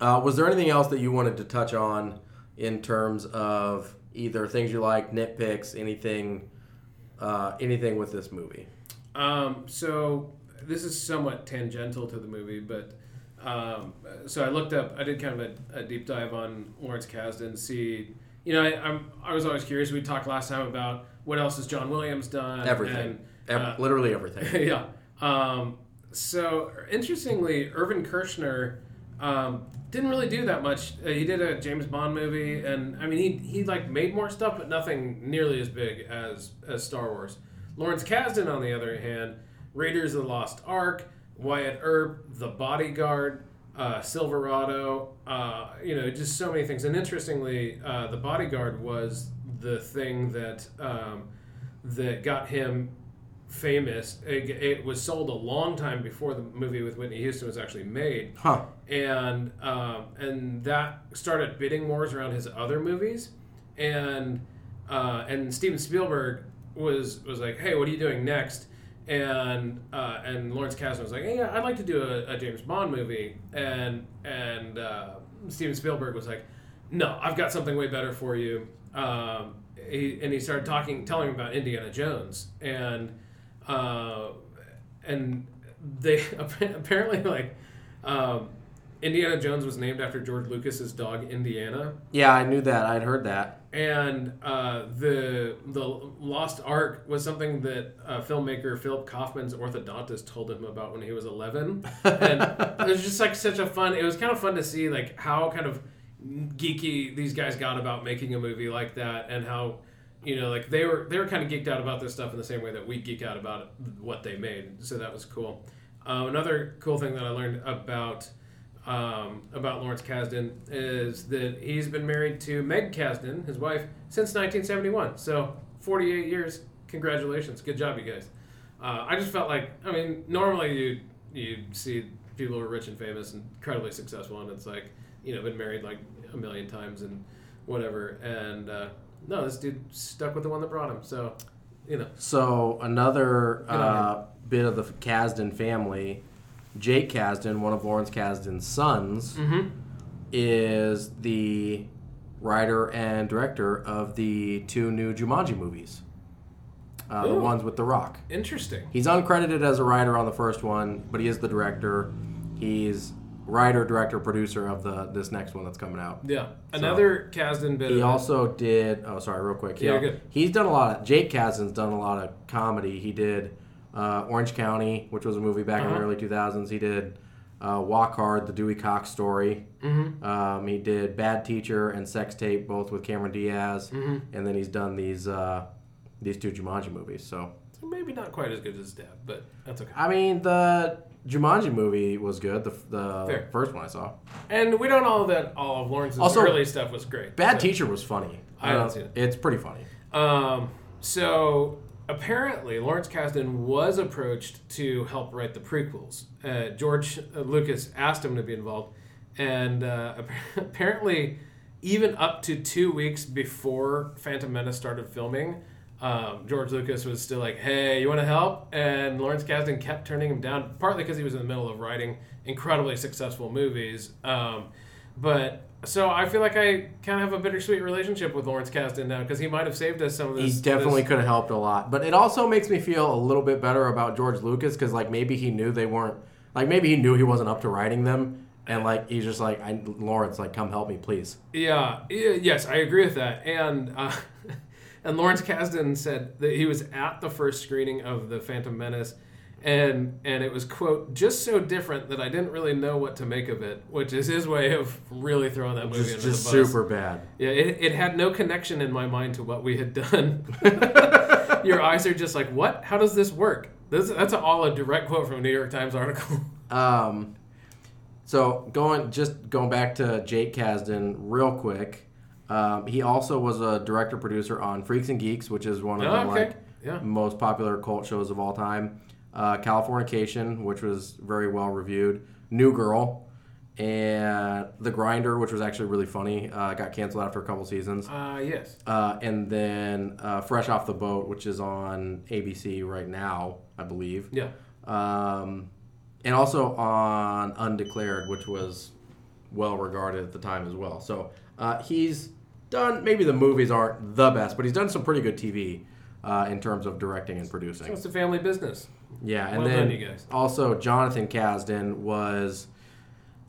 S1: uh, was there anything else that you wanted to touch on in terms of either things you like, nitpicks, anything, uh, anything with this movie?
S2: Um, so this is somewhat tangential to the movie, but um, so I looked up. I did kind of a, a deep dive on Lawrence Kasdan. See, you know, I, I'm I was always curious. We talked last time about what else has John Williams done.
S1: Everything,
S2: and, uh,
S1: literally [LAUGHS] everything.
S2: yeah. Um, so interestingly, Irvin Kershner um, didn't really do that much. Uh, he did a James Bond movie, and I mean, he he like made more stuff, but nothing nearly as big as as Star Wars. Lawrence Kasdan, on the other hand, Raiders of the Lost Ark, Wyatt Earp, The Bodyguard. Uh, Silverado, uh, you know, just so many things. And interestingly, uh, the Bodyguard was the thing that um, that got him famous. It, it was sold a long time before the movie with Whitney Houston was actually made,
S1: Huh.
S2: and um, and that started bidding wars around his other movies, and uh, and Steven Spielberg was was like, hey, what are you doing next? And uh, and Lawrence Kasdan was like, hey, yeah, I'd like to do a, a James Bond movie, and and uh, Steven Spielberg was like, no, I've got something way better for you. Um, he, and he started talking, telling him about Indiana Jones, and uh, and they [LAUGHS] apparently like um, Indiana Jones was named after George Lucas's dog Indiana,
S1: Yeah, I knew that. I'd heard that.
S2: And uh, the the Lost Ark was something that uh, filmmaker Philip Kaufman's orthodontist told him about when he was 11, and [LAUGHS] it was just like such a fun. It was kind of fun to see like how kind of geeky these guys got about making a movie like that, and how you know like they were they were kind of geeked out about this stuff in the same way that we geek out about what they made. So that was cool. Uh, another cool thing that I learned about um, about Lawrence Kasdan is that he's been married to Meg Kasdan, his wife, since 1971. So 48 years. Congratulations. Good job, you guys. Uh, I just felt like, I mean, normally you you see people who are rich and famous and incredibly successful, and it's like, you know, been married like a million times and whatever. And uh, no, this dude stuck with the one that brought him. So, you know,
S1: So another uh, bit of the Kasdan family, Jake Kasdan, one of Lawrence Kasdan's sons,
S2: mm-hmm.
S1: is the writer and director of the two new Jumanji movies. Uh, the ones with The Rock.
S2: interesting.
S1: He's uncredited as a writer on the first one, but he is the director. he's writer, director, producer of the this next one that's coming out.
S2: Yeah, another Kasdan bit.
S1: He also did. Oh, sorry, real quick.
S2: Yeah,
S1: al-
S2: good.
S1: He's done a lot of. Jake Kasdan's done a lot of comedy. He did uh, Orange County, which was a movie back in the
S2: Uh-huh.
S1: early 2000s. He did uh, Walk Hard, the Dewey Cox story.
S2: Mhm.
S1: Um, he did Bad Teacher and Sex Tape, both with Cameron Diaz.
S2: Mhm.
S1: And then he's done these uh, these two Jumanji movies. So
S2: maybe not quite as good as his Dad, but that's okay.
S1: I mean, the Jumanji movie was good. The the
S2: Fair.
S1: first one I saw.
S2: And we don't know that all of Lawrence's
S1: Also,
S2: early stuff was great.
S1: Bad
S2: So-
S1: Teacher was funny.
S2: I haven't
S1: Uh,
S2: seen it.
S1: It's pretty funny.
S2: Um, so apparently, Lawrence Kasdan was approached to help write the prequels. Uh, George Lucas asked him to be involved, and uh, [LAUGHS] apparently, even up to two weeks before Phantom Menace started filming. Um, George Lucas was still like, "Hey, you want to help?" And Lawrence Kasdan kept turning him down, partly because he was in the middle of writing incredibly successful movies. Um, but so I feel like I kind of have a bittersweet relationship with Lawrence Kasdan now because he might have saved us some of this.
S1: He definitely
S2: this-
S1: could have helped a lot, but it also makes me feel a little bit better about George Lucas because like maybe he knew they weren't like maybe he knew he wasn't up to writing them, and like he's just like I, Lawrence, like come help me, please.
S2: Yeah, yes, I agree with that. And uh, [LAUGHS] and Lawrence Kasdan said that he was at the first screening of the Phantom Menace, and and it was quote just so different that I didn't really know what to make of it, which is his way of really throwing that movie
S1: Just,
S2: under
S1: just
S2: the bus.
S1: super bad.
S2: Yeah, it, it had no connection in my mind to what we had done. [LAUGHS] Your eyes are just like, what? How does this work? This, that's all a direct quote from a New York Times article. [LAUGHS]
S1: Um, so going just going back to Jake Kasdan real quick. Um, he also was a director producer on Freaks and Geeks, which is one of
S2: Oh,
S1: the
S2: okay.
S1: like
S2: Yeah.
S1: most popular cult shows of all time. Uh, Californication, which was very well reviewed. New Girl, and The Grinder, which was actually really funny. Uh, got canceled after a couple seasons.
S2: Uh, yes.
S1: Uh, and then uh, Fresh Off the Boat, which is on ABC right now, I believe.
S2: Yeah.
S1: Um, and also on Undeclared, which was well regarded at the time as well. So uh, he's done. Maybe the movies aren't the best, but he's done some pretty good TV uh, in terms of directing and
S2: So
S1: producing.
S2: it's a family business.
S1: Yeah, and
S2: Well
S1: then
S2: done, you guys.
S1: also Jonathan Kasdan was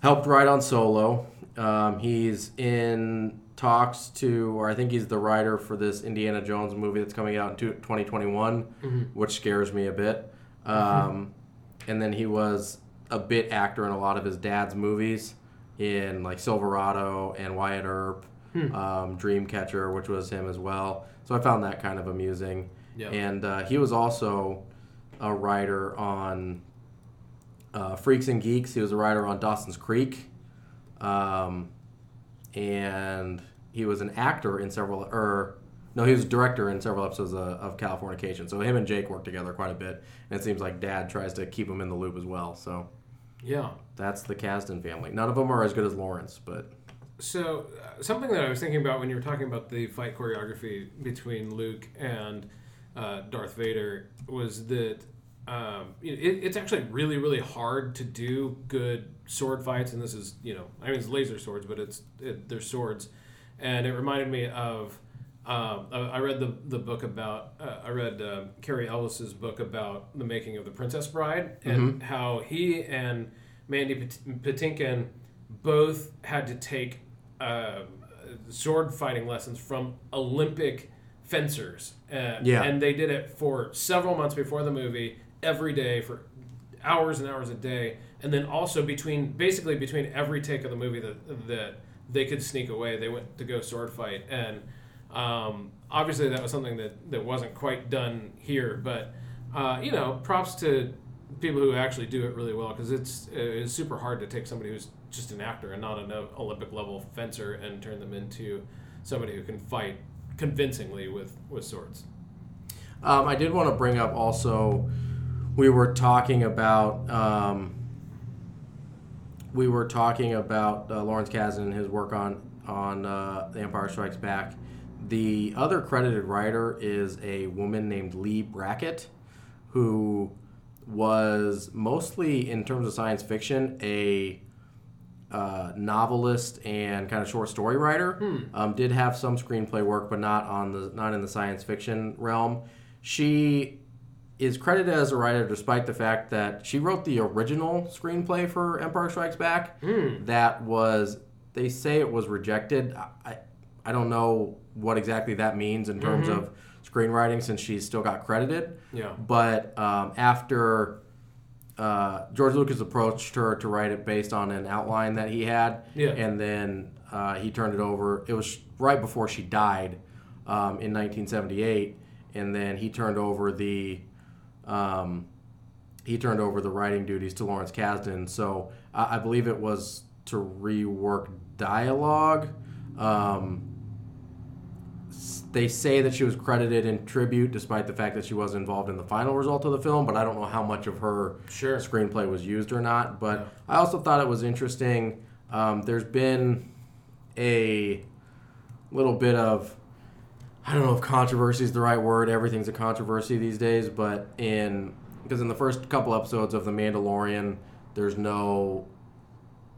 S1: helped write on Solo. Um, he's in talks to, or I think he's the writer for this Indiana Jones movie that's coming out in 2021,
S2: Mm-hmm.
S1: which scares me a bit. Um, and then he was a bit actor in a lot of his dad's movies, in like Silverado and Wyatt Earp,
S2: Hmm.
S1: um, Dreamcatcher, which was him as well. So I found that kind of amusing.
S2: Yeah.
S1: And uh, he was also a writer on uh, Freaks and Geeks. He was a writer on Dawson's Creek, um, and he was an actor in several. Or no, he was a director in several episodes of, of Californication. So him and Jake work together quite a bit, and it seems like Dad tries to keep him in the loop as well. So
S2: Yeah.
S1: that's the Kasdan family. None of them are as good as Lawrence, but
S2: So uh, something that I was thinking about when you were talking about the fight choreography between Luke and uh, Darth Vader was that um, it, it's actually really really hard to do good sword fights, and this is you know I mean it's laser swords, but it's it, they're swords, and it reminded me of. Um, I read the, the book about uh, I read uh, Cary Elwes's book about the making of the Princess Bride and how he and Mandy Patinkin both had to take uh, sword fighting lessons from Olympic fencers. Uh,
S1: Yeah.
S2: And they did it for several months before the movie, every day for hours and hours a day. And then also between, basically between every take of the movie that, that they could sneak away, they went to go sword fight. And um, obviously that was something that, that wasn't quite done here. But, uh, you know, props to people who actually do it really well because it's it's super hard to take somebody who's just an actor and not an Olympic level fencer and turn them into somebody who can fight convincingly with with swords.
S1: Um, I did want to bring up also, we were talking about um, we were talking about uh, Lawrence Kasdan and his work on on uh, The Empire Strikes Back. The other credited writer is a woman named Leigh Brackett, who was mostly in terms of science fiction a uh, novelist and kind of short story writer. Um, did have some screenplay work, but not on the not in the science fiction realm. She is credited as a writer despite the fact that she wrote the original screenplay for Empire Strikes Back.
S2: Hmm.
S1: That was, they say it was rejected. I, I, I don't know what exactly that means in terms
S2: Mm-hmm.
S1: of screenwriting since she's still got credited.
S2: Yeah.
S1: But um, after uh, George Lucas approached her to write it based on an outline that he had,
S2: Yeah.
S1: and then uh, he turned it over. It was right before she died um, in 1978, and then he turned over the um, he turned over the writing duties to Lawrence Kasdan. So I, I believe it was to rework dialogue. Um, they say that she was credited in tribute, despite the fact that she was involved in the final result of the film. But I don't know how much of her
S2: Sure.
S1: screenplay was used or not. But
S2: Yeah.
S1: I also thought it was interesting. Um, there's been a little bit of I don't know if controversy is the right word. Everything's a controversy these days, but in because in the first couple episodes of The Mandalorian, there's no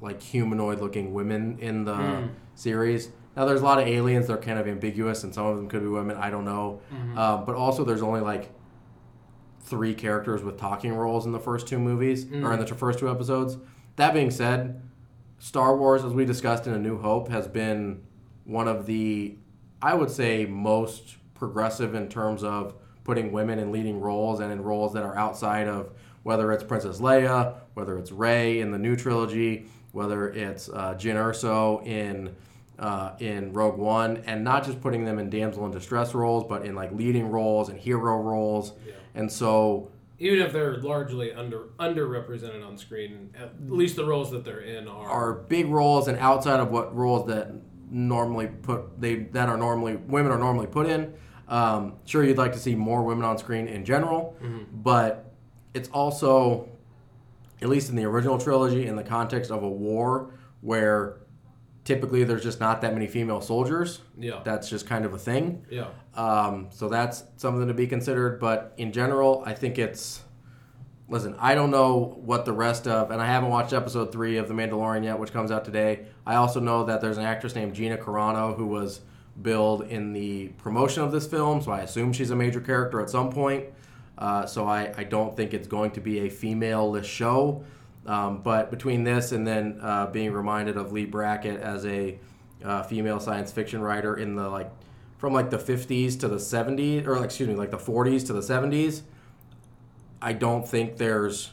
S1: like humanoid looking women in the
S2: Mm.
S1: series. Now there's a lot of aliens that are kind of ambiguous, and some of them could be women. I don't know, uh, but also there's only like three characters with talking roles in the first two movies or in the first two episodes. That being said, Star Wars, as we discussed in A New Hope, has been one of the, I would say, most progressive in terms of putting women in leading roles and in roles that are outside of whether it's Princess Leia, whether it's Rey in the new trilogy, whether it's uh, Jyn Erso in uh, in Rogue One, and not just putting them in damsel in distress roles, but in like leading roles and hero roles.
S2: Yeah.
S1: And so
S2: Even if they're largely under underrepresented on screen, at least the roles that they're in are.
S1: are big roles and outside of what roles that normally put they that are normally women are normally put in. Um, sure, you'd like to see more women on screen in general, but it's also, at least in the original trilogy, in the context of a war where typically there's just not that many female soldiers.
S2: yeah.
S1: That's just kind of a thing.
S2: yeah.
S1: Um, so that's something to be considered. But in general, I think it's. Listen, I don't know what the rest of, and I haven't watched episode three of The Mandalorian yet, which comes out today. I also know that there's an actress named Gina Carano who was billed in the promotion of this film, so I assume she's a major character at some point. Uh, so I, I don't think it's going to be a female-less show. Um, but between this and then uh, being reminded of Leigh Brackett as a uh, female science fiction writer in the like from like the 50s to the 70s or like, excuse me like the 40s to the 70s i don't think there's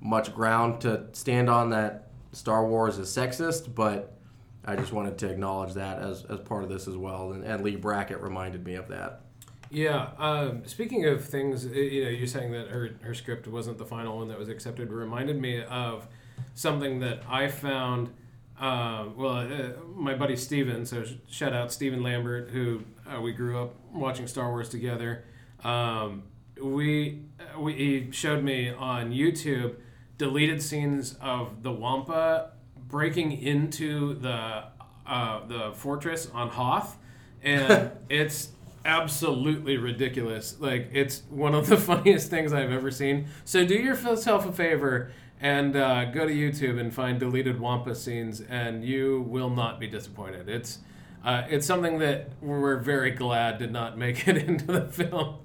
S1: much ground to stand on that star wars is sexist but i just wanted to acknowledge that as, as part of this as well. And, and leigh brackett reminded me of that
S2: Yeah. Um, speaking of things, uh, you know, you're saying that her, her script wasn't the final one that was accepted. Reminded me of something that I found. Um, well, uh, my buddy Steven, so sh- shout out Steven Lambert, who uh, we grew up watching Star Wars together. Um, we, uh, we he showed me on YouTube deleted scenes of the Wampa breaking into the uh, the fortress on Hoth, and [LAUGHS] it's absolutely ridiculous. Like it's one of the [LAUGHS] funniest things I've ever seen. So do yourself a favor and uh, go to YouTube and find deleted Wampa scenes, and you will not be disappointed. It's uh, it's something that we're very glad did not make [LAUGHS] it into the film.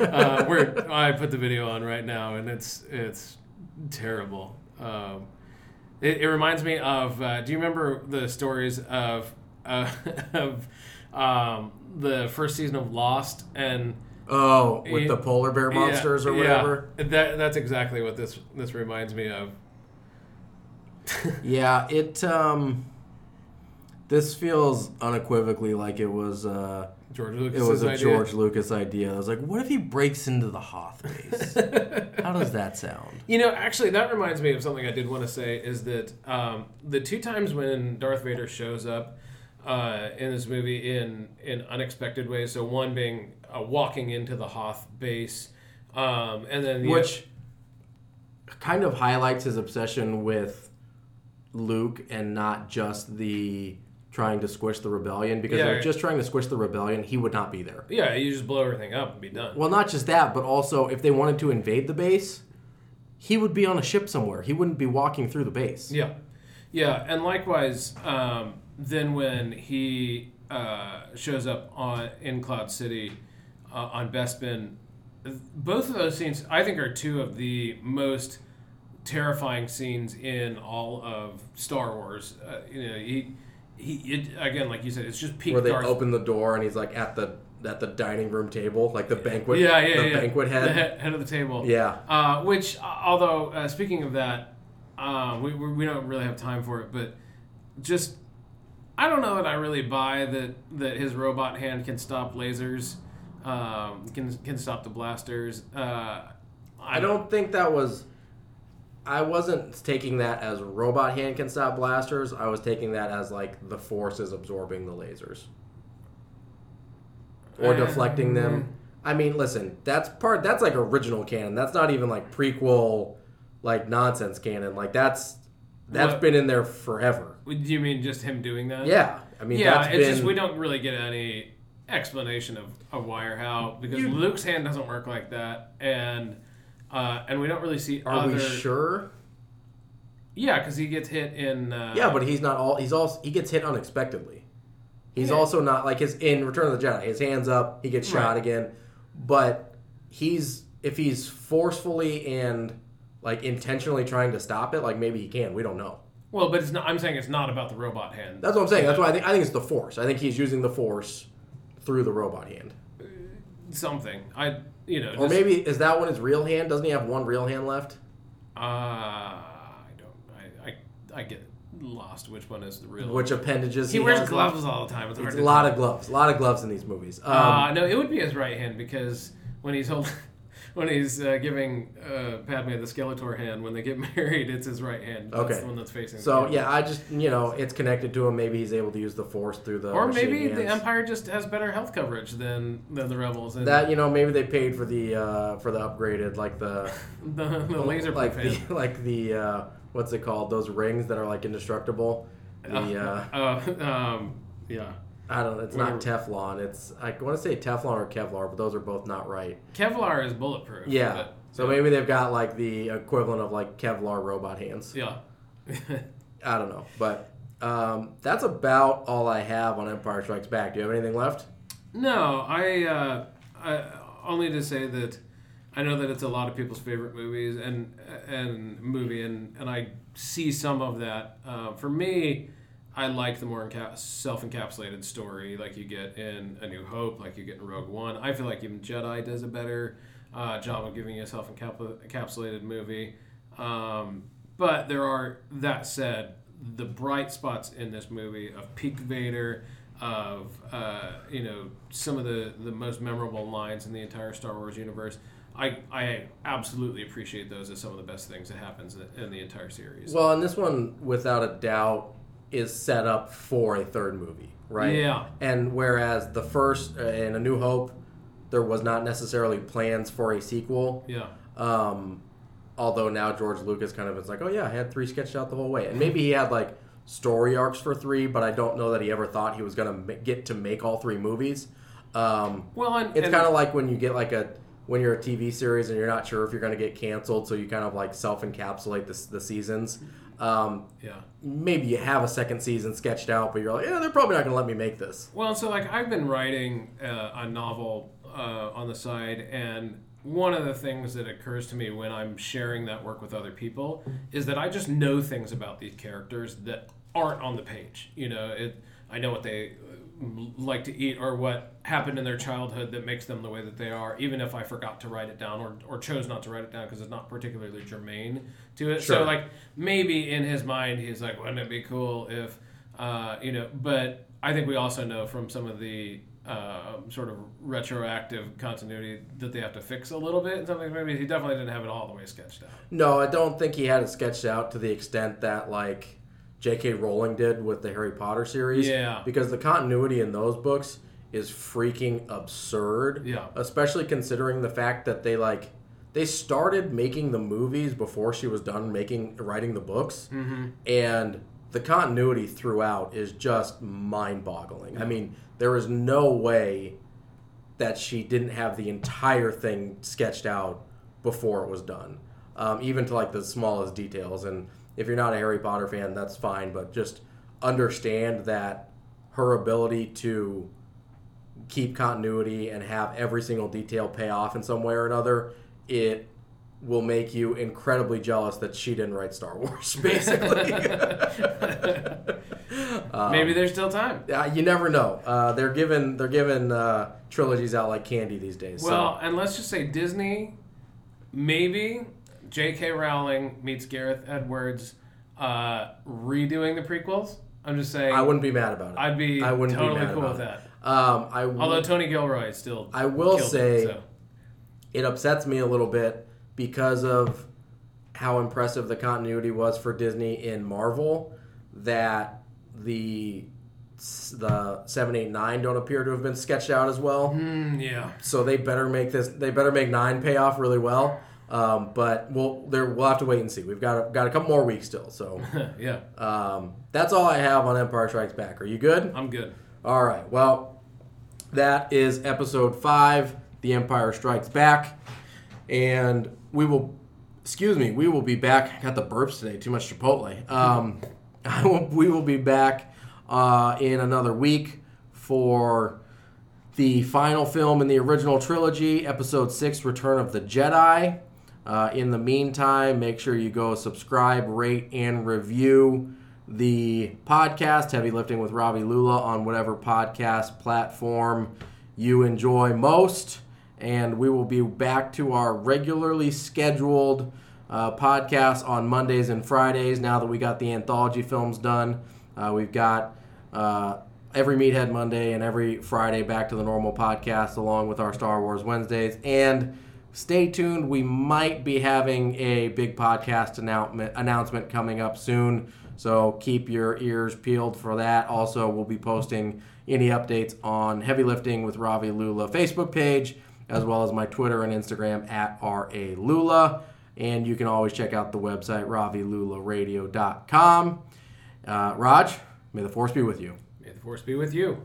S2: Uh, we're, I put the video on right now, and it's it's terrible. Um, it, it reminds me of. Uh, do you remember the stories of uh, [LAUGHS] of um, the first season of Lost and
S1: oh with
S2: Yeah.
S1: the polar bear
S2: Yeah,
S1: monsters or
S2: yeah.
S1: whatever
S2: That that's exactly what this this reminds me of.
S1: yeah it um this feels unequivocally like it was uh
S2: George Lucas.
S1: it was a
S2: idea.
S1: George Lucas idea. I was like, what if he breaks into the Hoth base? [LAUGHS] How does that sound?
S2: You know, actually, that reminds me of something I did want to say is that um, the two times when Darth Vader shows up uh, in this movie in in unexpected ways. So one being uh, walking into the Hoth base, um, and then the
S1: Which kind of highlights his obsession with Luke and not just the trying to squish the rebellion. Because
S2: Yeah.
S1: if just trying to squish the rebellion, he would not be there.
S2: yeah, you just blow everything up and be done.
S1: Well, not just that, but also if they wanted to invade the base, he would be on a ship somewhere. He wouldn't be walking through the base.
S2: Yeah, yeah, and likewise, um, then when he uh, shows up on in Cloud City uh, on Bespin, both of those scenes I think are two of the most terrifying scenes in all of Star Wars. Uh, you know, he he it, again, like you said, it's just peak
S1: Where they
S2: Darth.
S1: open the door and he's like at the at the dining room table, like the banquet,
S2: yeah, yeah,
S1: the
S2: yeah.
S1: banquet
S2: the
S1: head.
S2: head, head of the table.
S1: Yeah,
S2: Uh, which, uh, although uh, speaking of that, uh, we we don't really have time for it, but just I don't know that I really buy that that his robot hand can stop lasers, um, can can stop the blasters. Uh,
S1: I don't think that was. I wasn't taking that as robot hand can stop blasters. I was taking that as like the force is absorbing the lasers or deflecting them. I mean, listen, that's part. That's like original canon. That's not even like prequel, like nonsense canon. Like that's that's
S2: What?
S1: been in there forever.
S2: Do you mean just him doing that?
S1: Yeah, I mean,
S2: yeah.
S1: that's
S2: It's
S1: been.
S2: just we don't really get any explanation of, of why or how because
S1: You-
S2: Luke's hand doesn't work like that, and uh, and we don't really see
S1: are
S2: other.
S1: we sure?
S2: Yeah, because he gets hit in. Uh,
S1: Yeah, but he's not all. He's also he gets hit unexpectedly. He's
S2: Yeah.
S1: also not like his in Return of the Jedi. His hands up, he gets shot
S2: Right.
S1: again. But he's if he's forcefully and like intentionally trying to stop it, like maybe he can. We don't know.
S2: Well, but it's not. I'm saying it's not about the robot hand.
S1: That's what I'm saying. That's why I think I think it's the Force. I think he's using the Force through the robot hand.
S2: Something. I. You know.
S1: Or
S2: just-
S1: maybe is that one his real hand? Doesn't he have one real hand left?
S2: Uh, I don't. I, I. I get lost. Which one is the real?
S1: Which appendages
S2: he,
S1: he,
S2: wears gloves
S1: left?
S2: all the time. It's,
S1: It's a lot
S2: tell.
S1: of gloves. A lot of gloves in these movies. Um,
S2: Uh, no, it would be his right hand because when he's holding, when he's uh, giving uh, Padme the Skeletor hand when they get [LAUGHS] married, it's his right hand. That's
S1: Okay.
S2: the one that's facing.
S1: So yeah, I just you know it's connected to him. Maybe he's able to use the force through the
S2: Or maybe the. Empire just has better health coverage than than the rebels. And
S1: that you know maybe they paid for the uh, for the upgraded like the [LAUGHS]
S2: the, the laser
S1: like
S2: hand.
S1: the, like the uh, what's it called those rings that are like indestructible. The uh,
S2: Uh, [LAUGHS] um, yeah.
S1: I don't know. It's not Teflon. It's I want to say Teflon or Kevlar, but those are both not right.
S2: Kevlar is bulletproof.
S1: Yeah.
S2: but-
S1: So maybe they've got like the equivalent of like Kevlar robot hands.
S2: yeah.
S1: I don't know, but um, that's about all I have on Empire Strikes Back. Do you have anything left?
S2: no, I, uh, I only to say that I know that it's a lot of people's favorite movies and and movie, and and I see some of that. Uh, for me, I like the more enca- self-encapsulated story, like you get in A New Hope, like you get in Rogue One. I feel like even Jedi does a better uh, job of giving you a self-encapsulated movie. Um, but there are that said, the bright spots in this movie of peak Vader, of uh, you know some of the the most memorable lines in the entire Star Wars universe. I, I absolutely appreciate those as some of the best things that happens in, in the entire series.
S1: Well, and this one, without a doubt, is set up for a third movie, right?
S2: Yeah.
S1: And whereas the first uh, in A New Hope, there was not necessarily plans for a sequel.
S2: yeah.
S1: Um, although now George Lucas kind of is like, oh yeah, I had three sketched out the whole way, and maybe he had like story arcs for three, but I don't know that he ever thought he was gonna ma- get to make all three movies. Um,
S2: Well, and,
S1: it's kind of like when you get like a when you're a TV series and you're not sure if you're going to get canceled, so you kind of like self encapsulate the, the seasons. Um,
S2: yeah.
S1: maybe you have a second season sketched out, but you're like, yeah, they're probably not going to let me make this.
S2: Well, so like I've been writing uh, a novel uh, on the side, and one of the things that occurs to me when I'm sharing that work with other people is that I just know things about these characters that aren't on the page. You know, it. I know what they like to eat or what happened in their childhood that makes them the way that they are, even if I forgot to write it down or, or chose not to write it down because it's not particularly germane to it.
S1: Sure.
S2: So, like, maybe in his mind, he's like, wouldn't it be cool if, uh, you know, but I think we also know from some of the uh, sort of retroactive continuity that they have to fix a little bit. And something maybe he definitely didn't have it all the way sketched out.
S1: No, I don't think he had it sketched out to the extent that like J.K. Rowling did with the Harry Potter series.
S2: Yeah.
S1: Because the continuity in those books is freaking absurd.
S2: Yeah.
S1: Especially considering the fact that they like they started making the movies before she was done making writing the books,
S2: Mm-hmm.
S1: and the continuity throughout is just mind-boggling. I mean, there is no way that she didn't have the entire thing sketched out before it was done, um, even to like the smallest details. And if you're not a Harry Potter fan, that's fine, but just understand that her ability to keep continuity and have every single detail pay off in some way or another, it will make you incredibly jealous that she didn't write Star Wars, [LAUGHS] basically. [LAUGHS] um,
S2: Maybe there's still time.
S1: uh, you never know. Uh, they're giving they're giving uh, trilogies out like candy these days.
S2: Well, and let's just say Disney, maybe J.K. Rowling meets Gareth Edwards uh, redoing the prequels. I'm just saying.
S1: I wouldn't be mad about it.
S2: I'd be
S1: I wouldn't be
S2: totally
S1: mad
S2: cool with
S1: it.
S2: that.
S1: Um, I
S2: Although Tony Gilroy still.
S1: I will say-
S2: it, so.
S1: it upsets me a little bit because of how impressive the continuity was for Disney in Marvel that the the 789 don't appear to have been sketched out as well.
S2: Mm, yeah.
S1: So they better make this they better make 9 pay off really well. Um, but we'll there we'll have to wait and see. We've got a, got a couple more weeks still. So [LAUGHS]
S2: yeah.
S1: um, that's all I have on Empire Strikes Back. Are you good?
S2: I'm good.
S1: All right. Well, that is episode five, The Empire Strikes Back. And we will, excuse me, we will be back. I got the burps today, too much Chipotle. Um, [LAUGHS] I will, we will be back uh, in another week for the final film in the original trilogy, episode six, Return of the Jedi. Uh, in the meantime, make sure you go subscribe, rate, and review the podcast, Heavy Lifting with Ravi Lula, on whatever podcast platform you enjoy most. And we will be back to our regularly scheduled uh, podcast on Mondays and Fridays now that we got the anthology films done. Uh, we've got uh, every Meathead Monday and every Friday back to the normal podcast, along with our Star Wars Wednesdays. And stay tuned. We might be having a big podcast announcement announcement coming up soon. So keep your ears peeled for that. Also, we'll be posting any updates on Heavy Lifting with Ravi Lula Facebook page, as well as my Twitter and Instagram at RA Lula. And you can always check out the website, ravilularadio.com. Uh, Raj, may the force be with you.
S2: May the force be with you.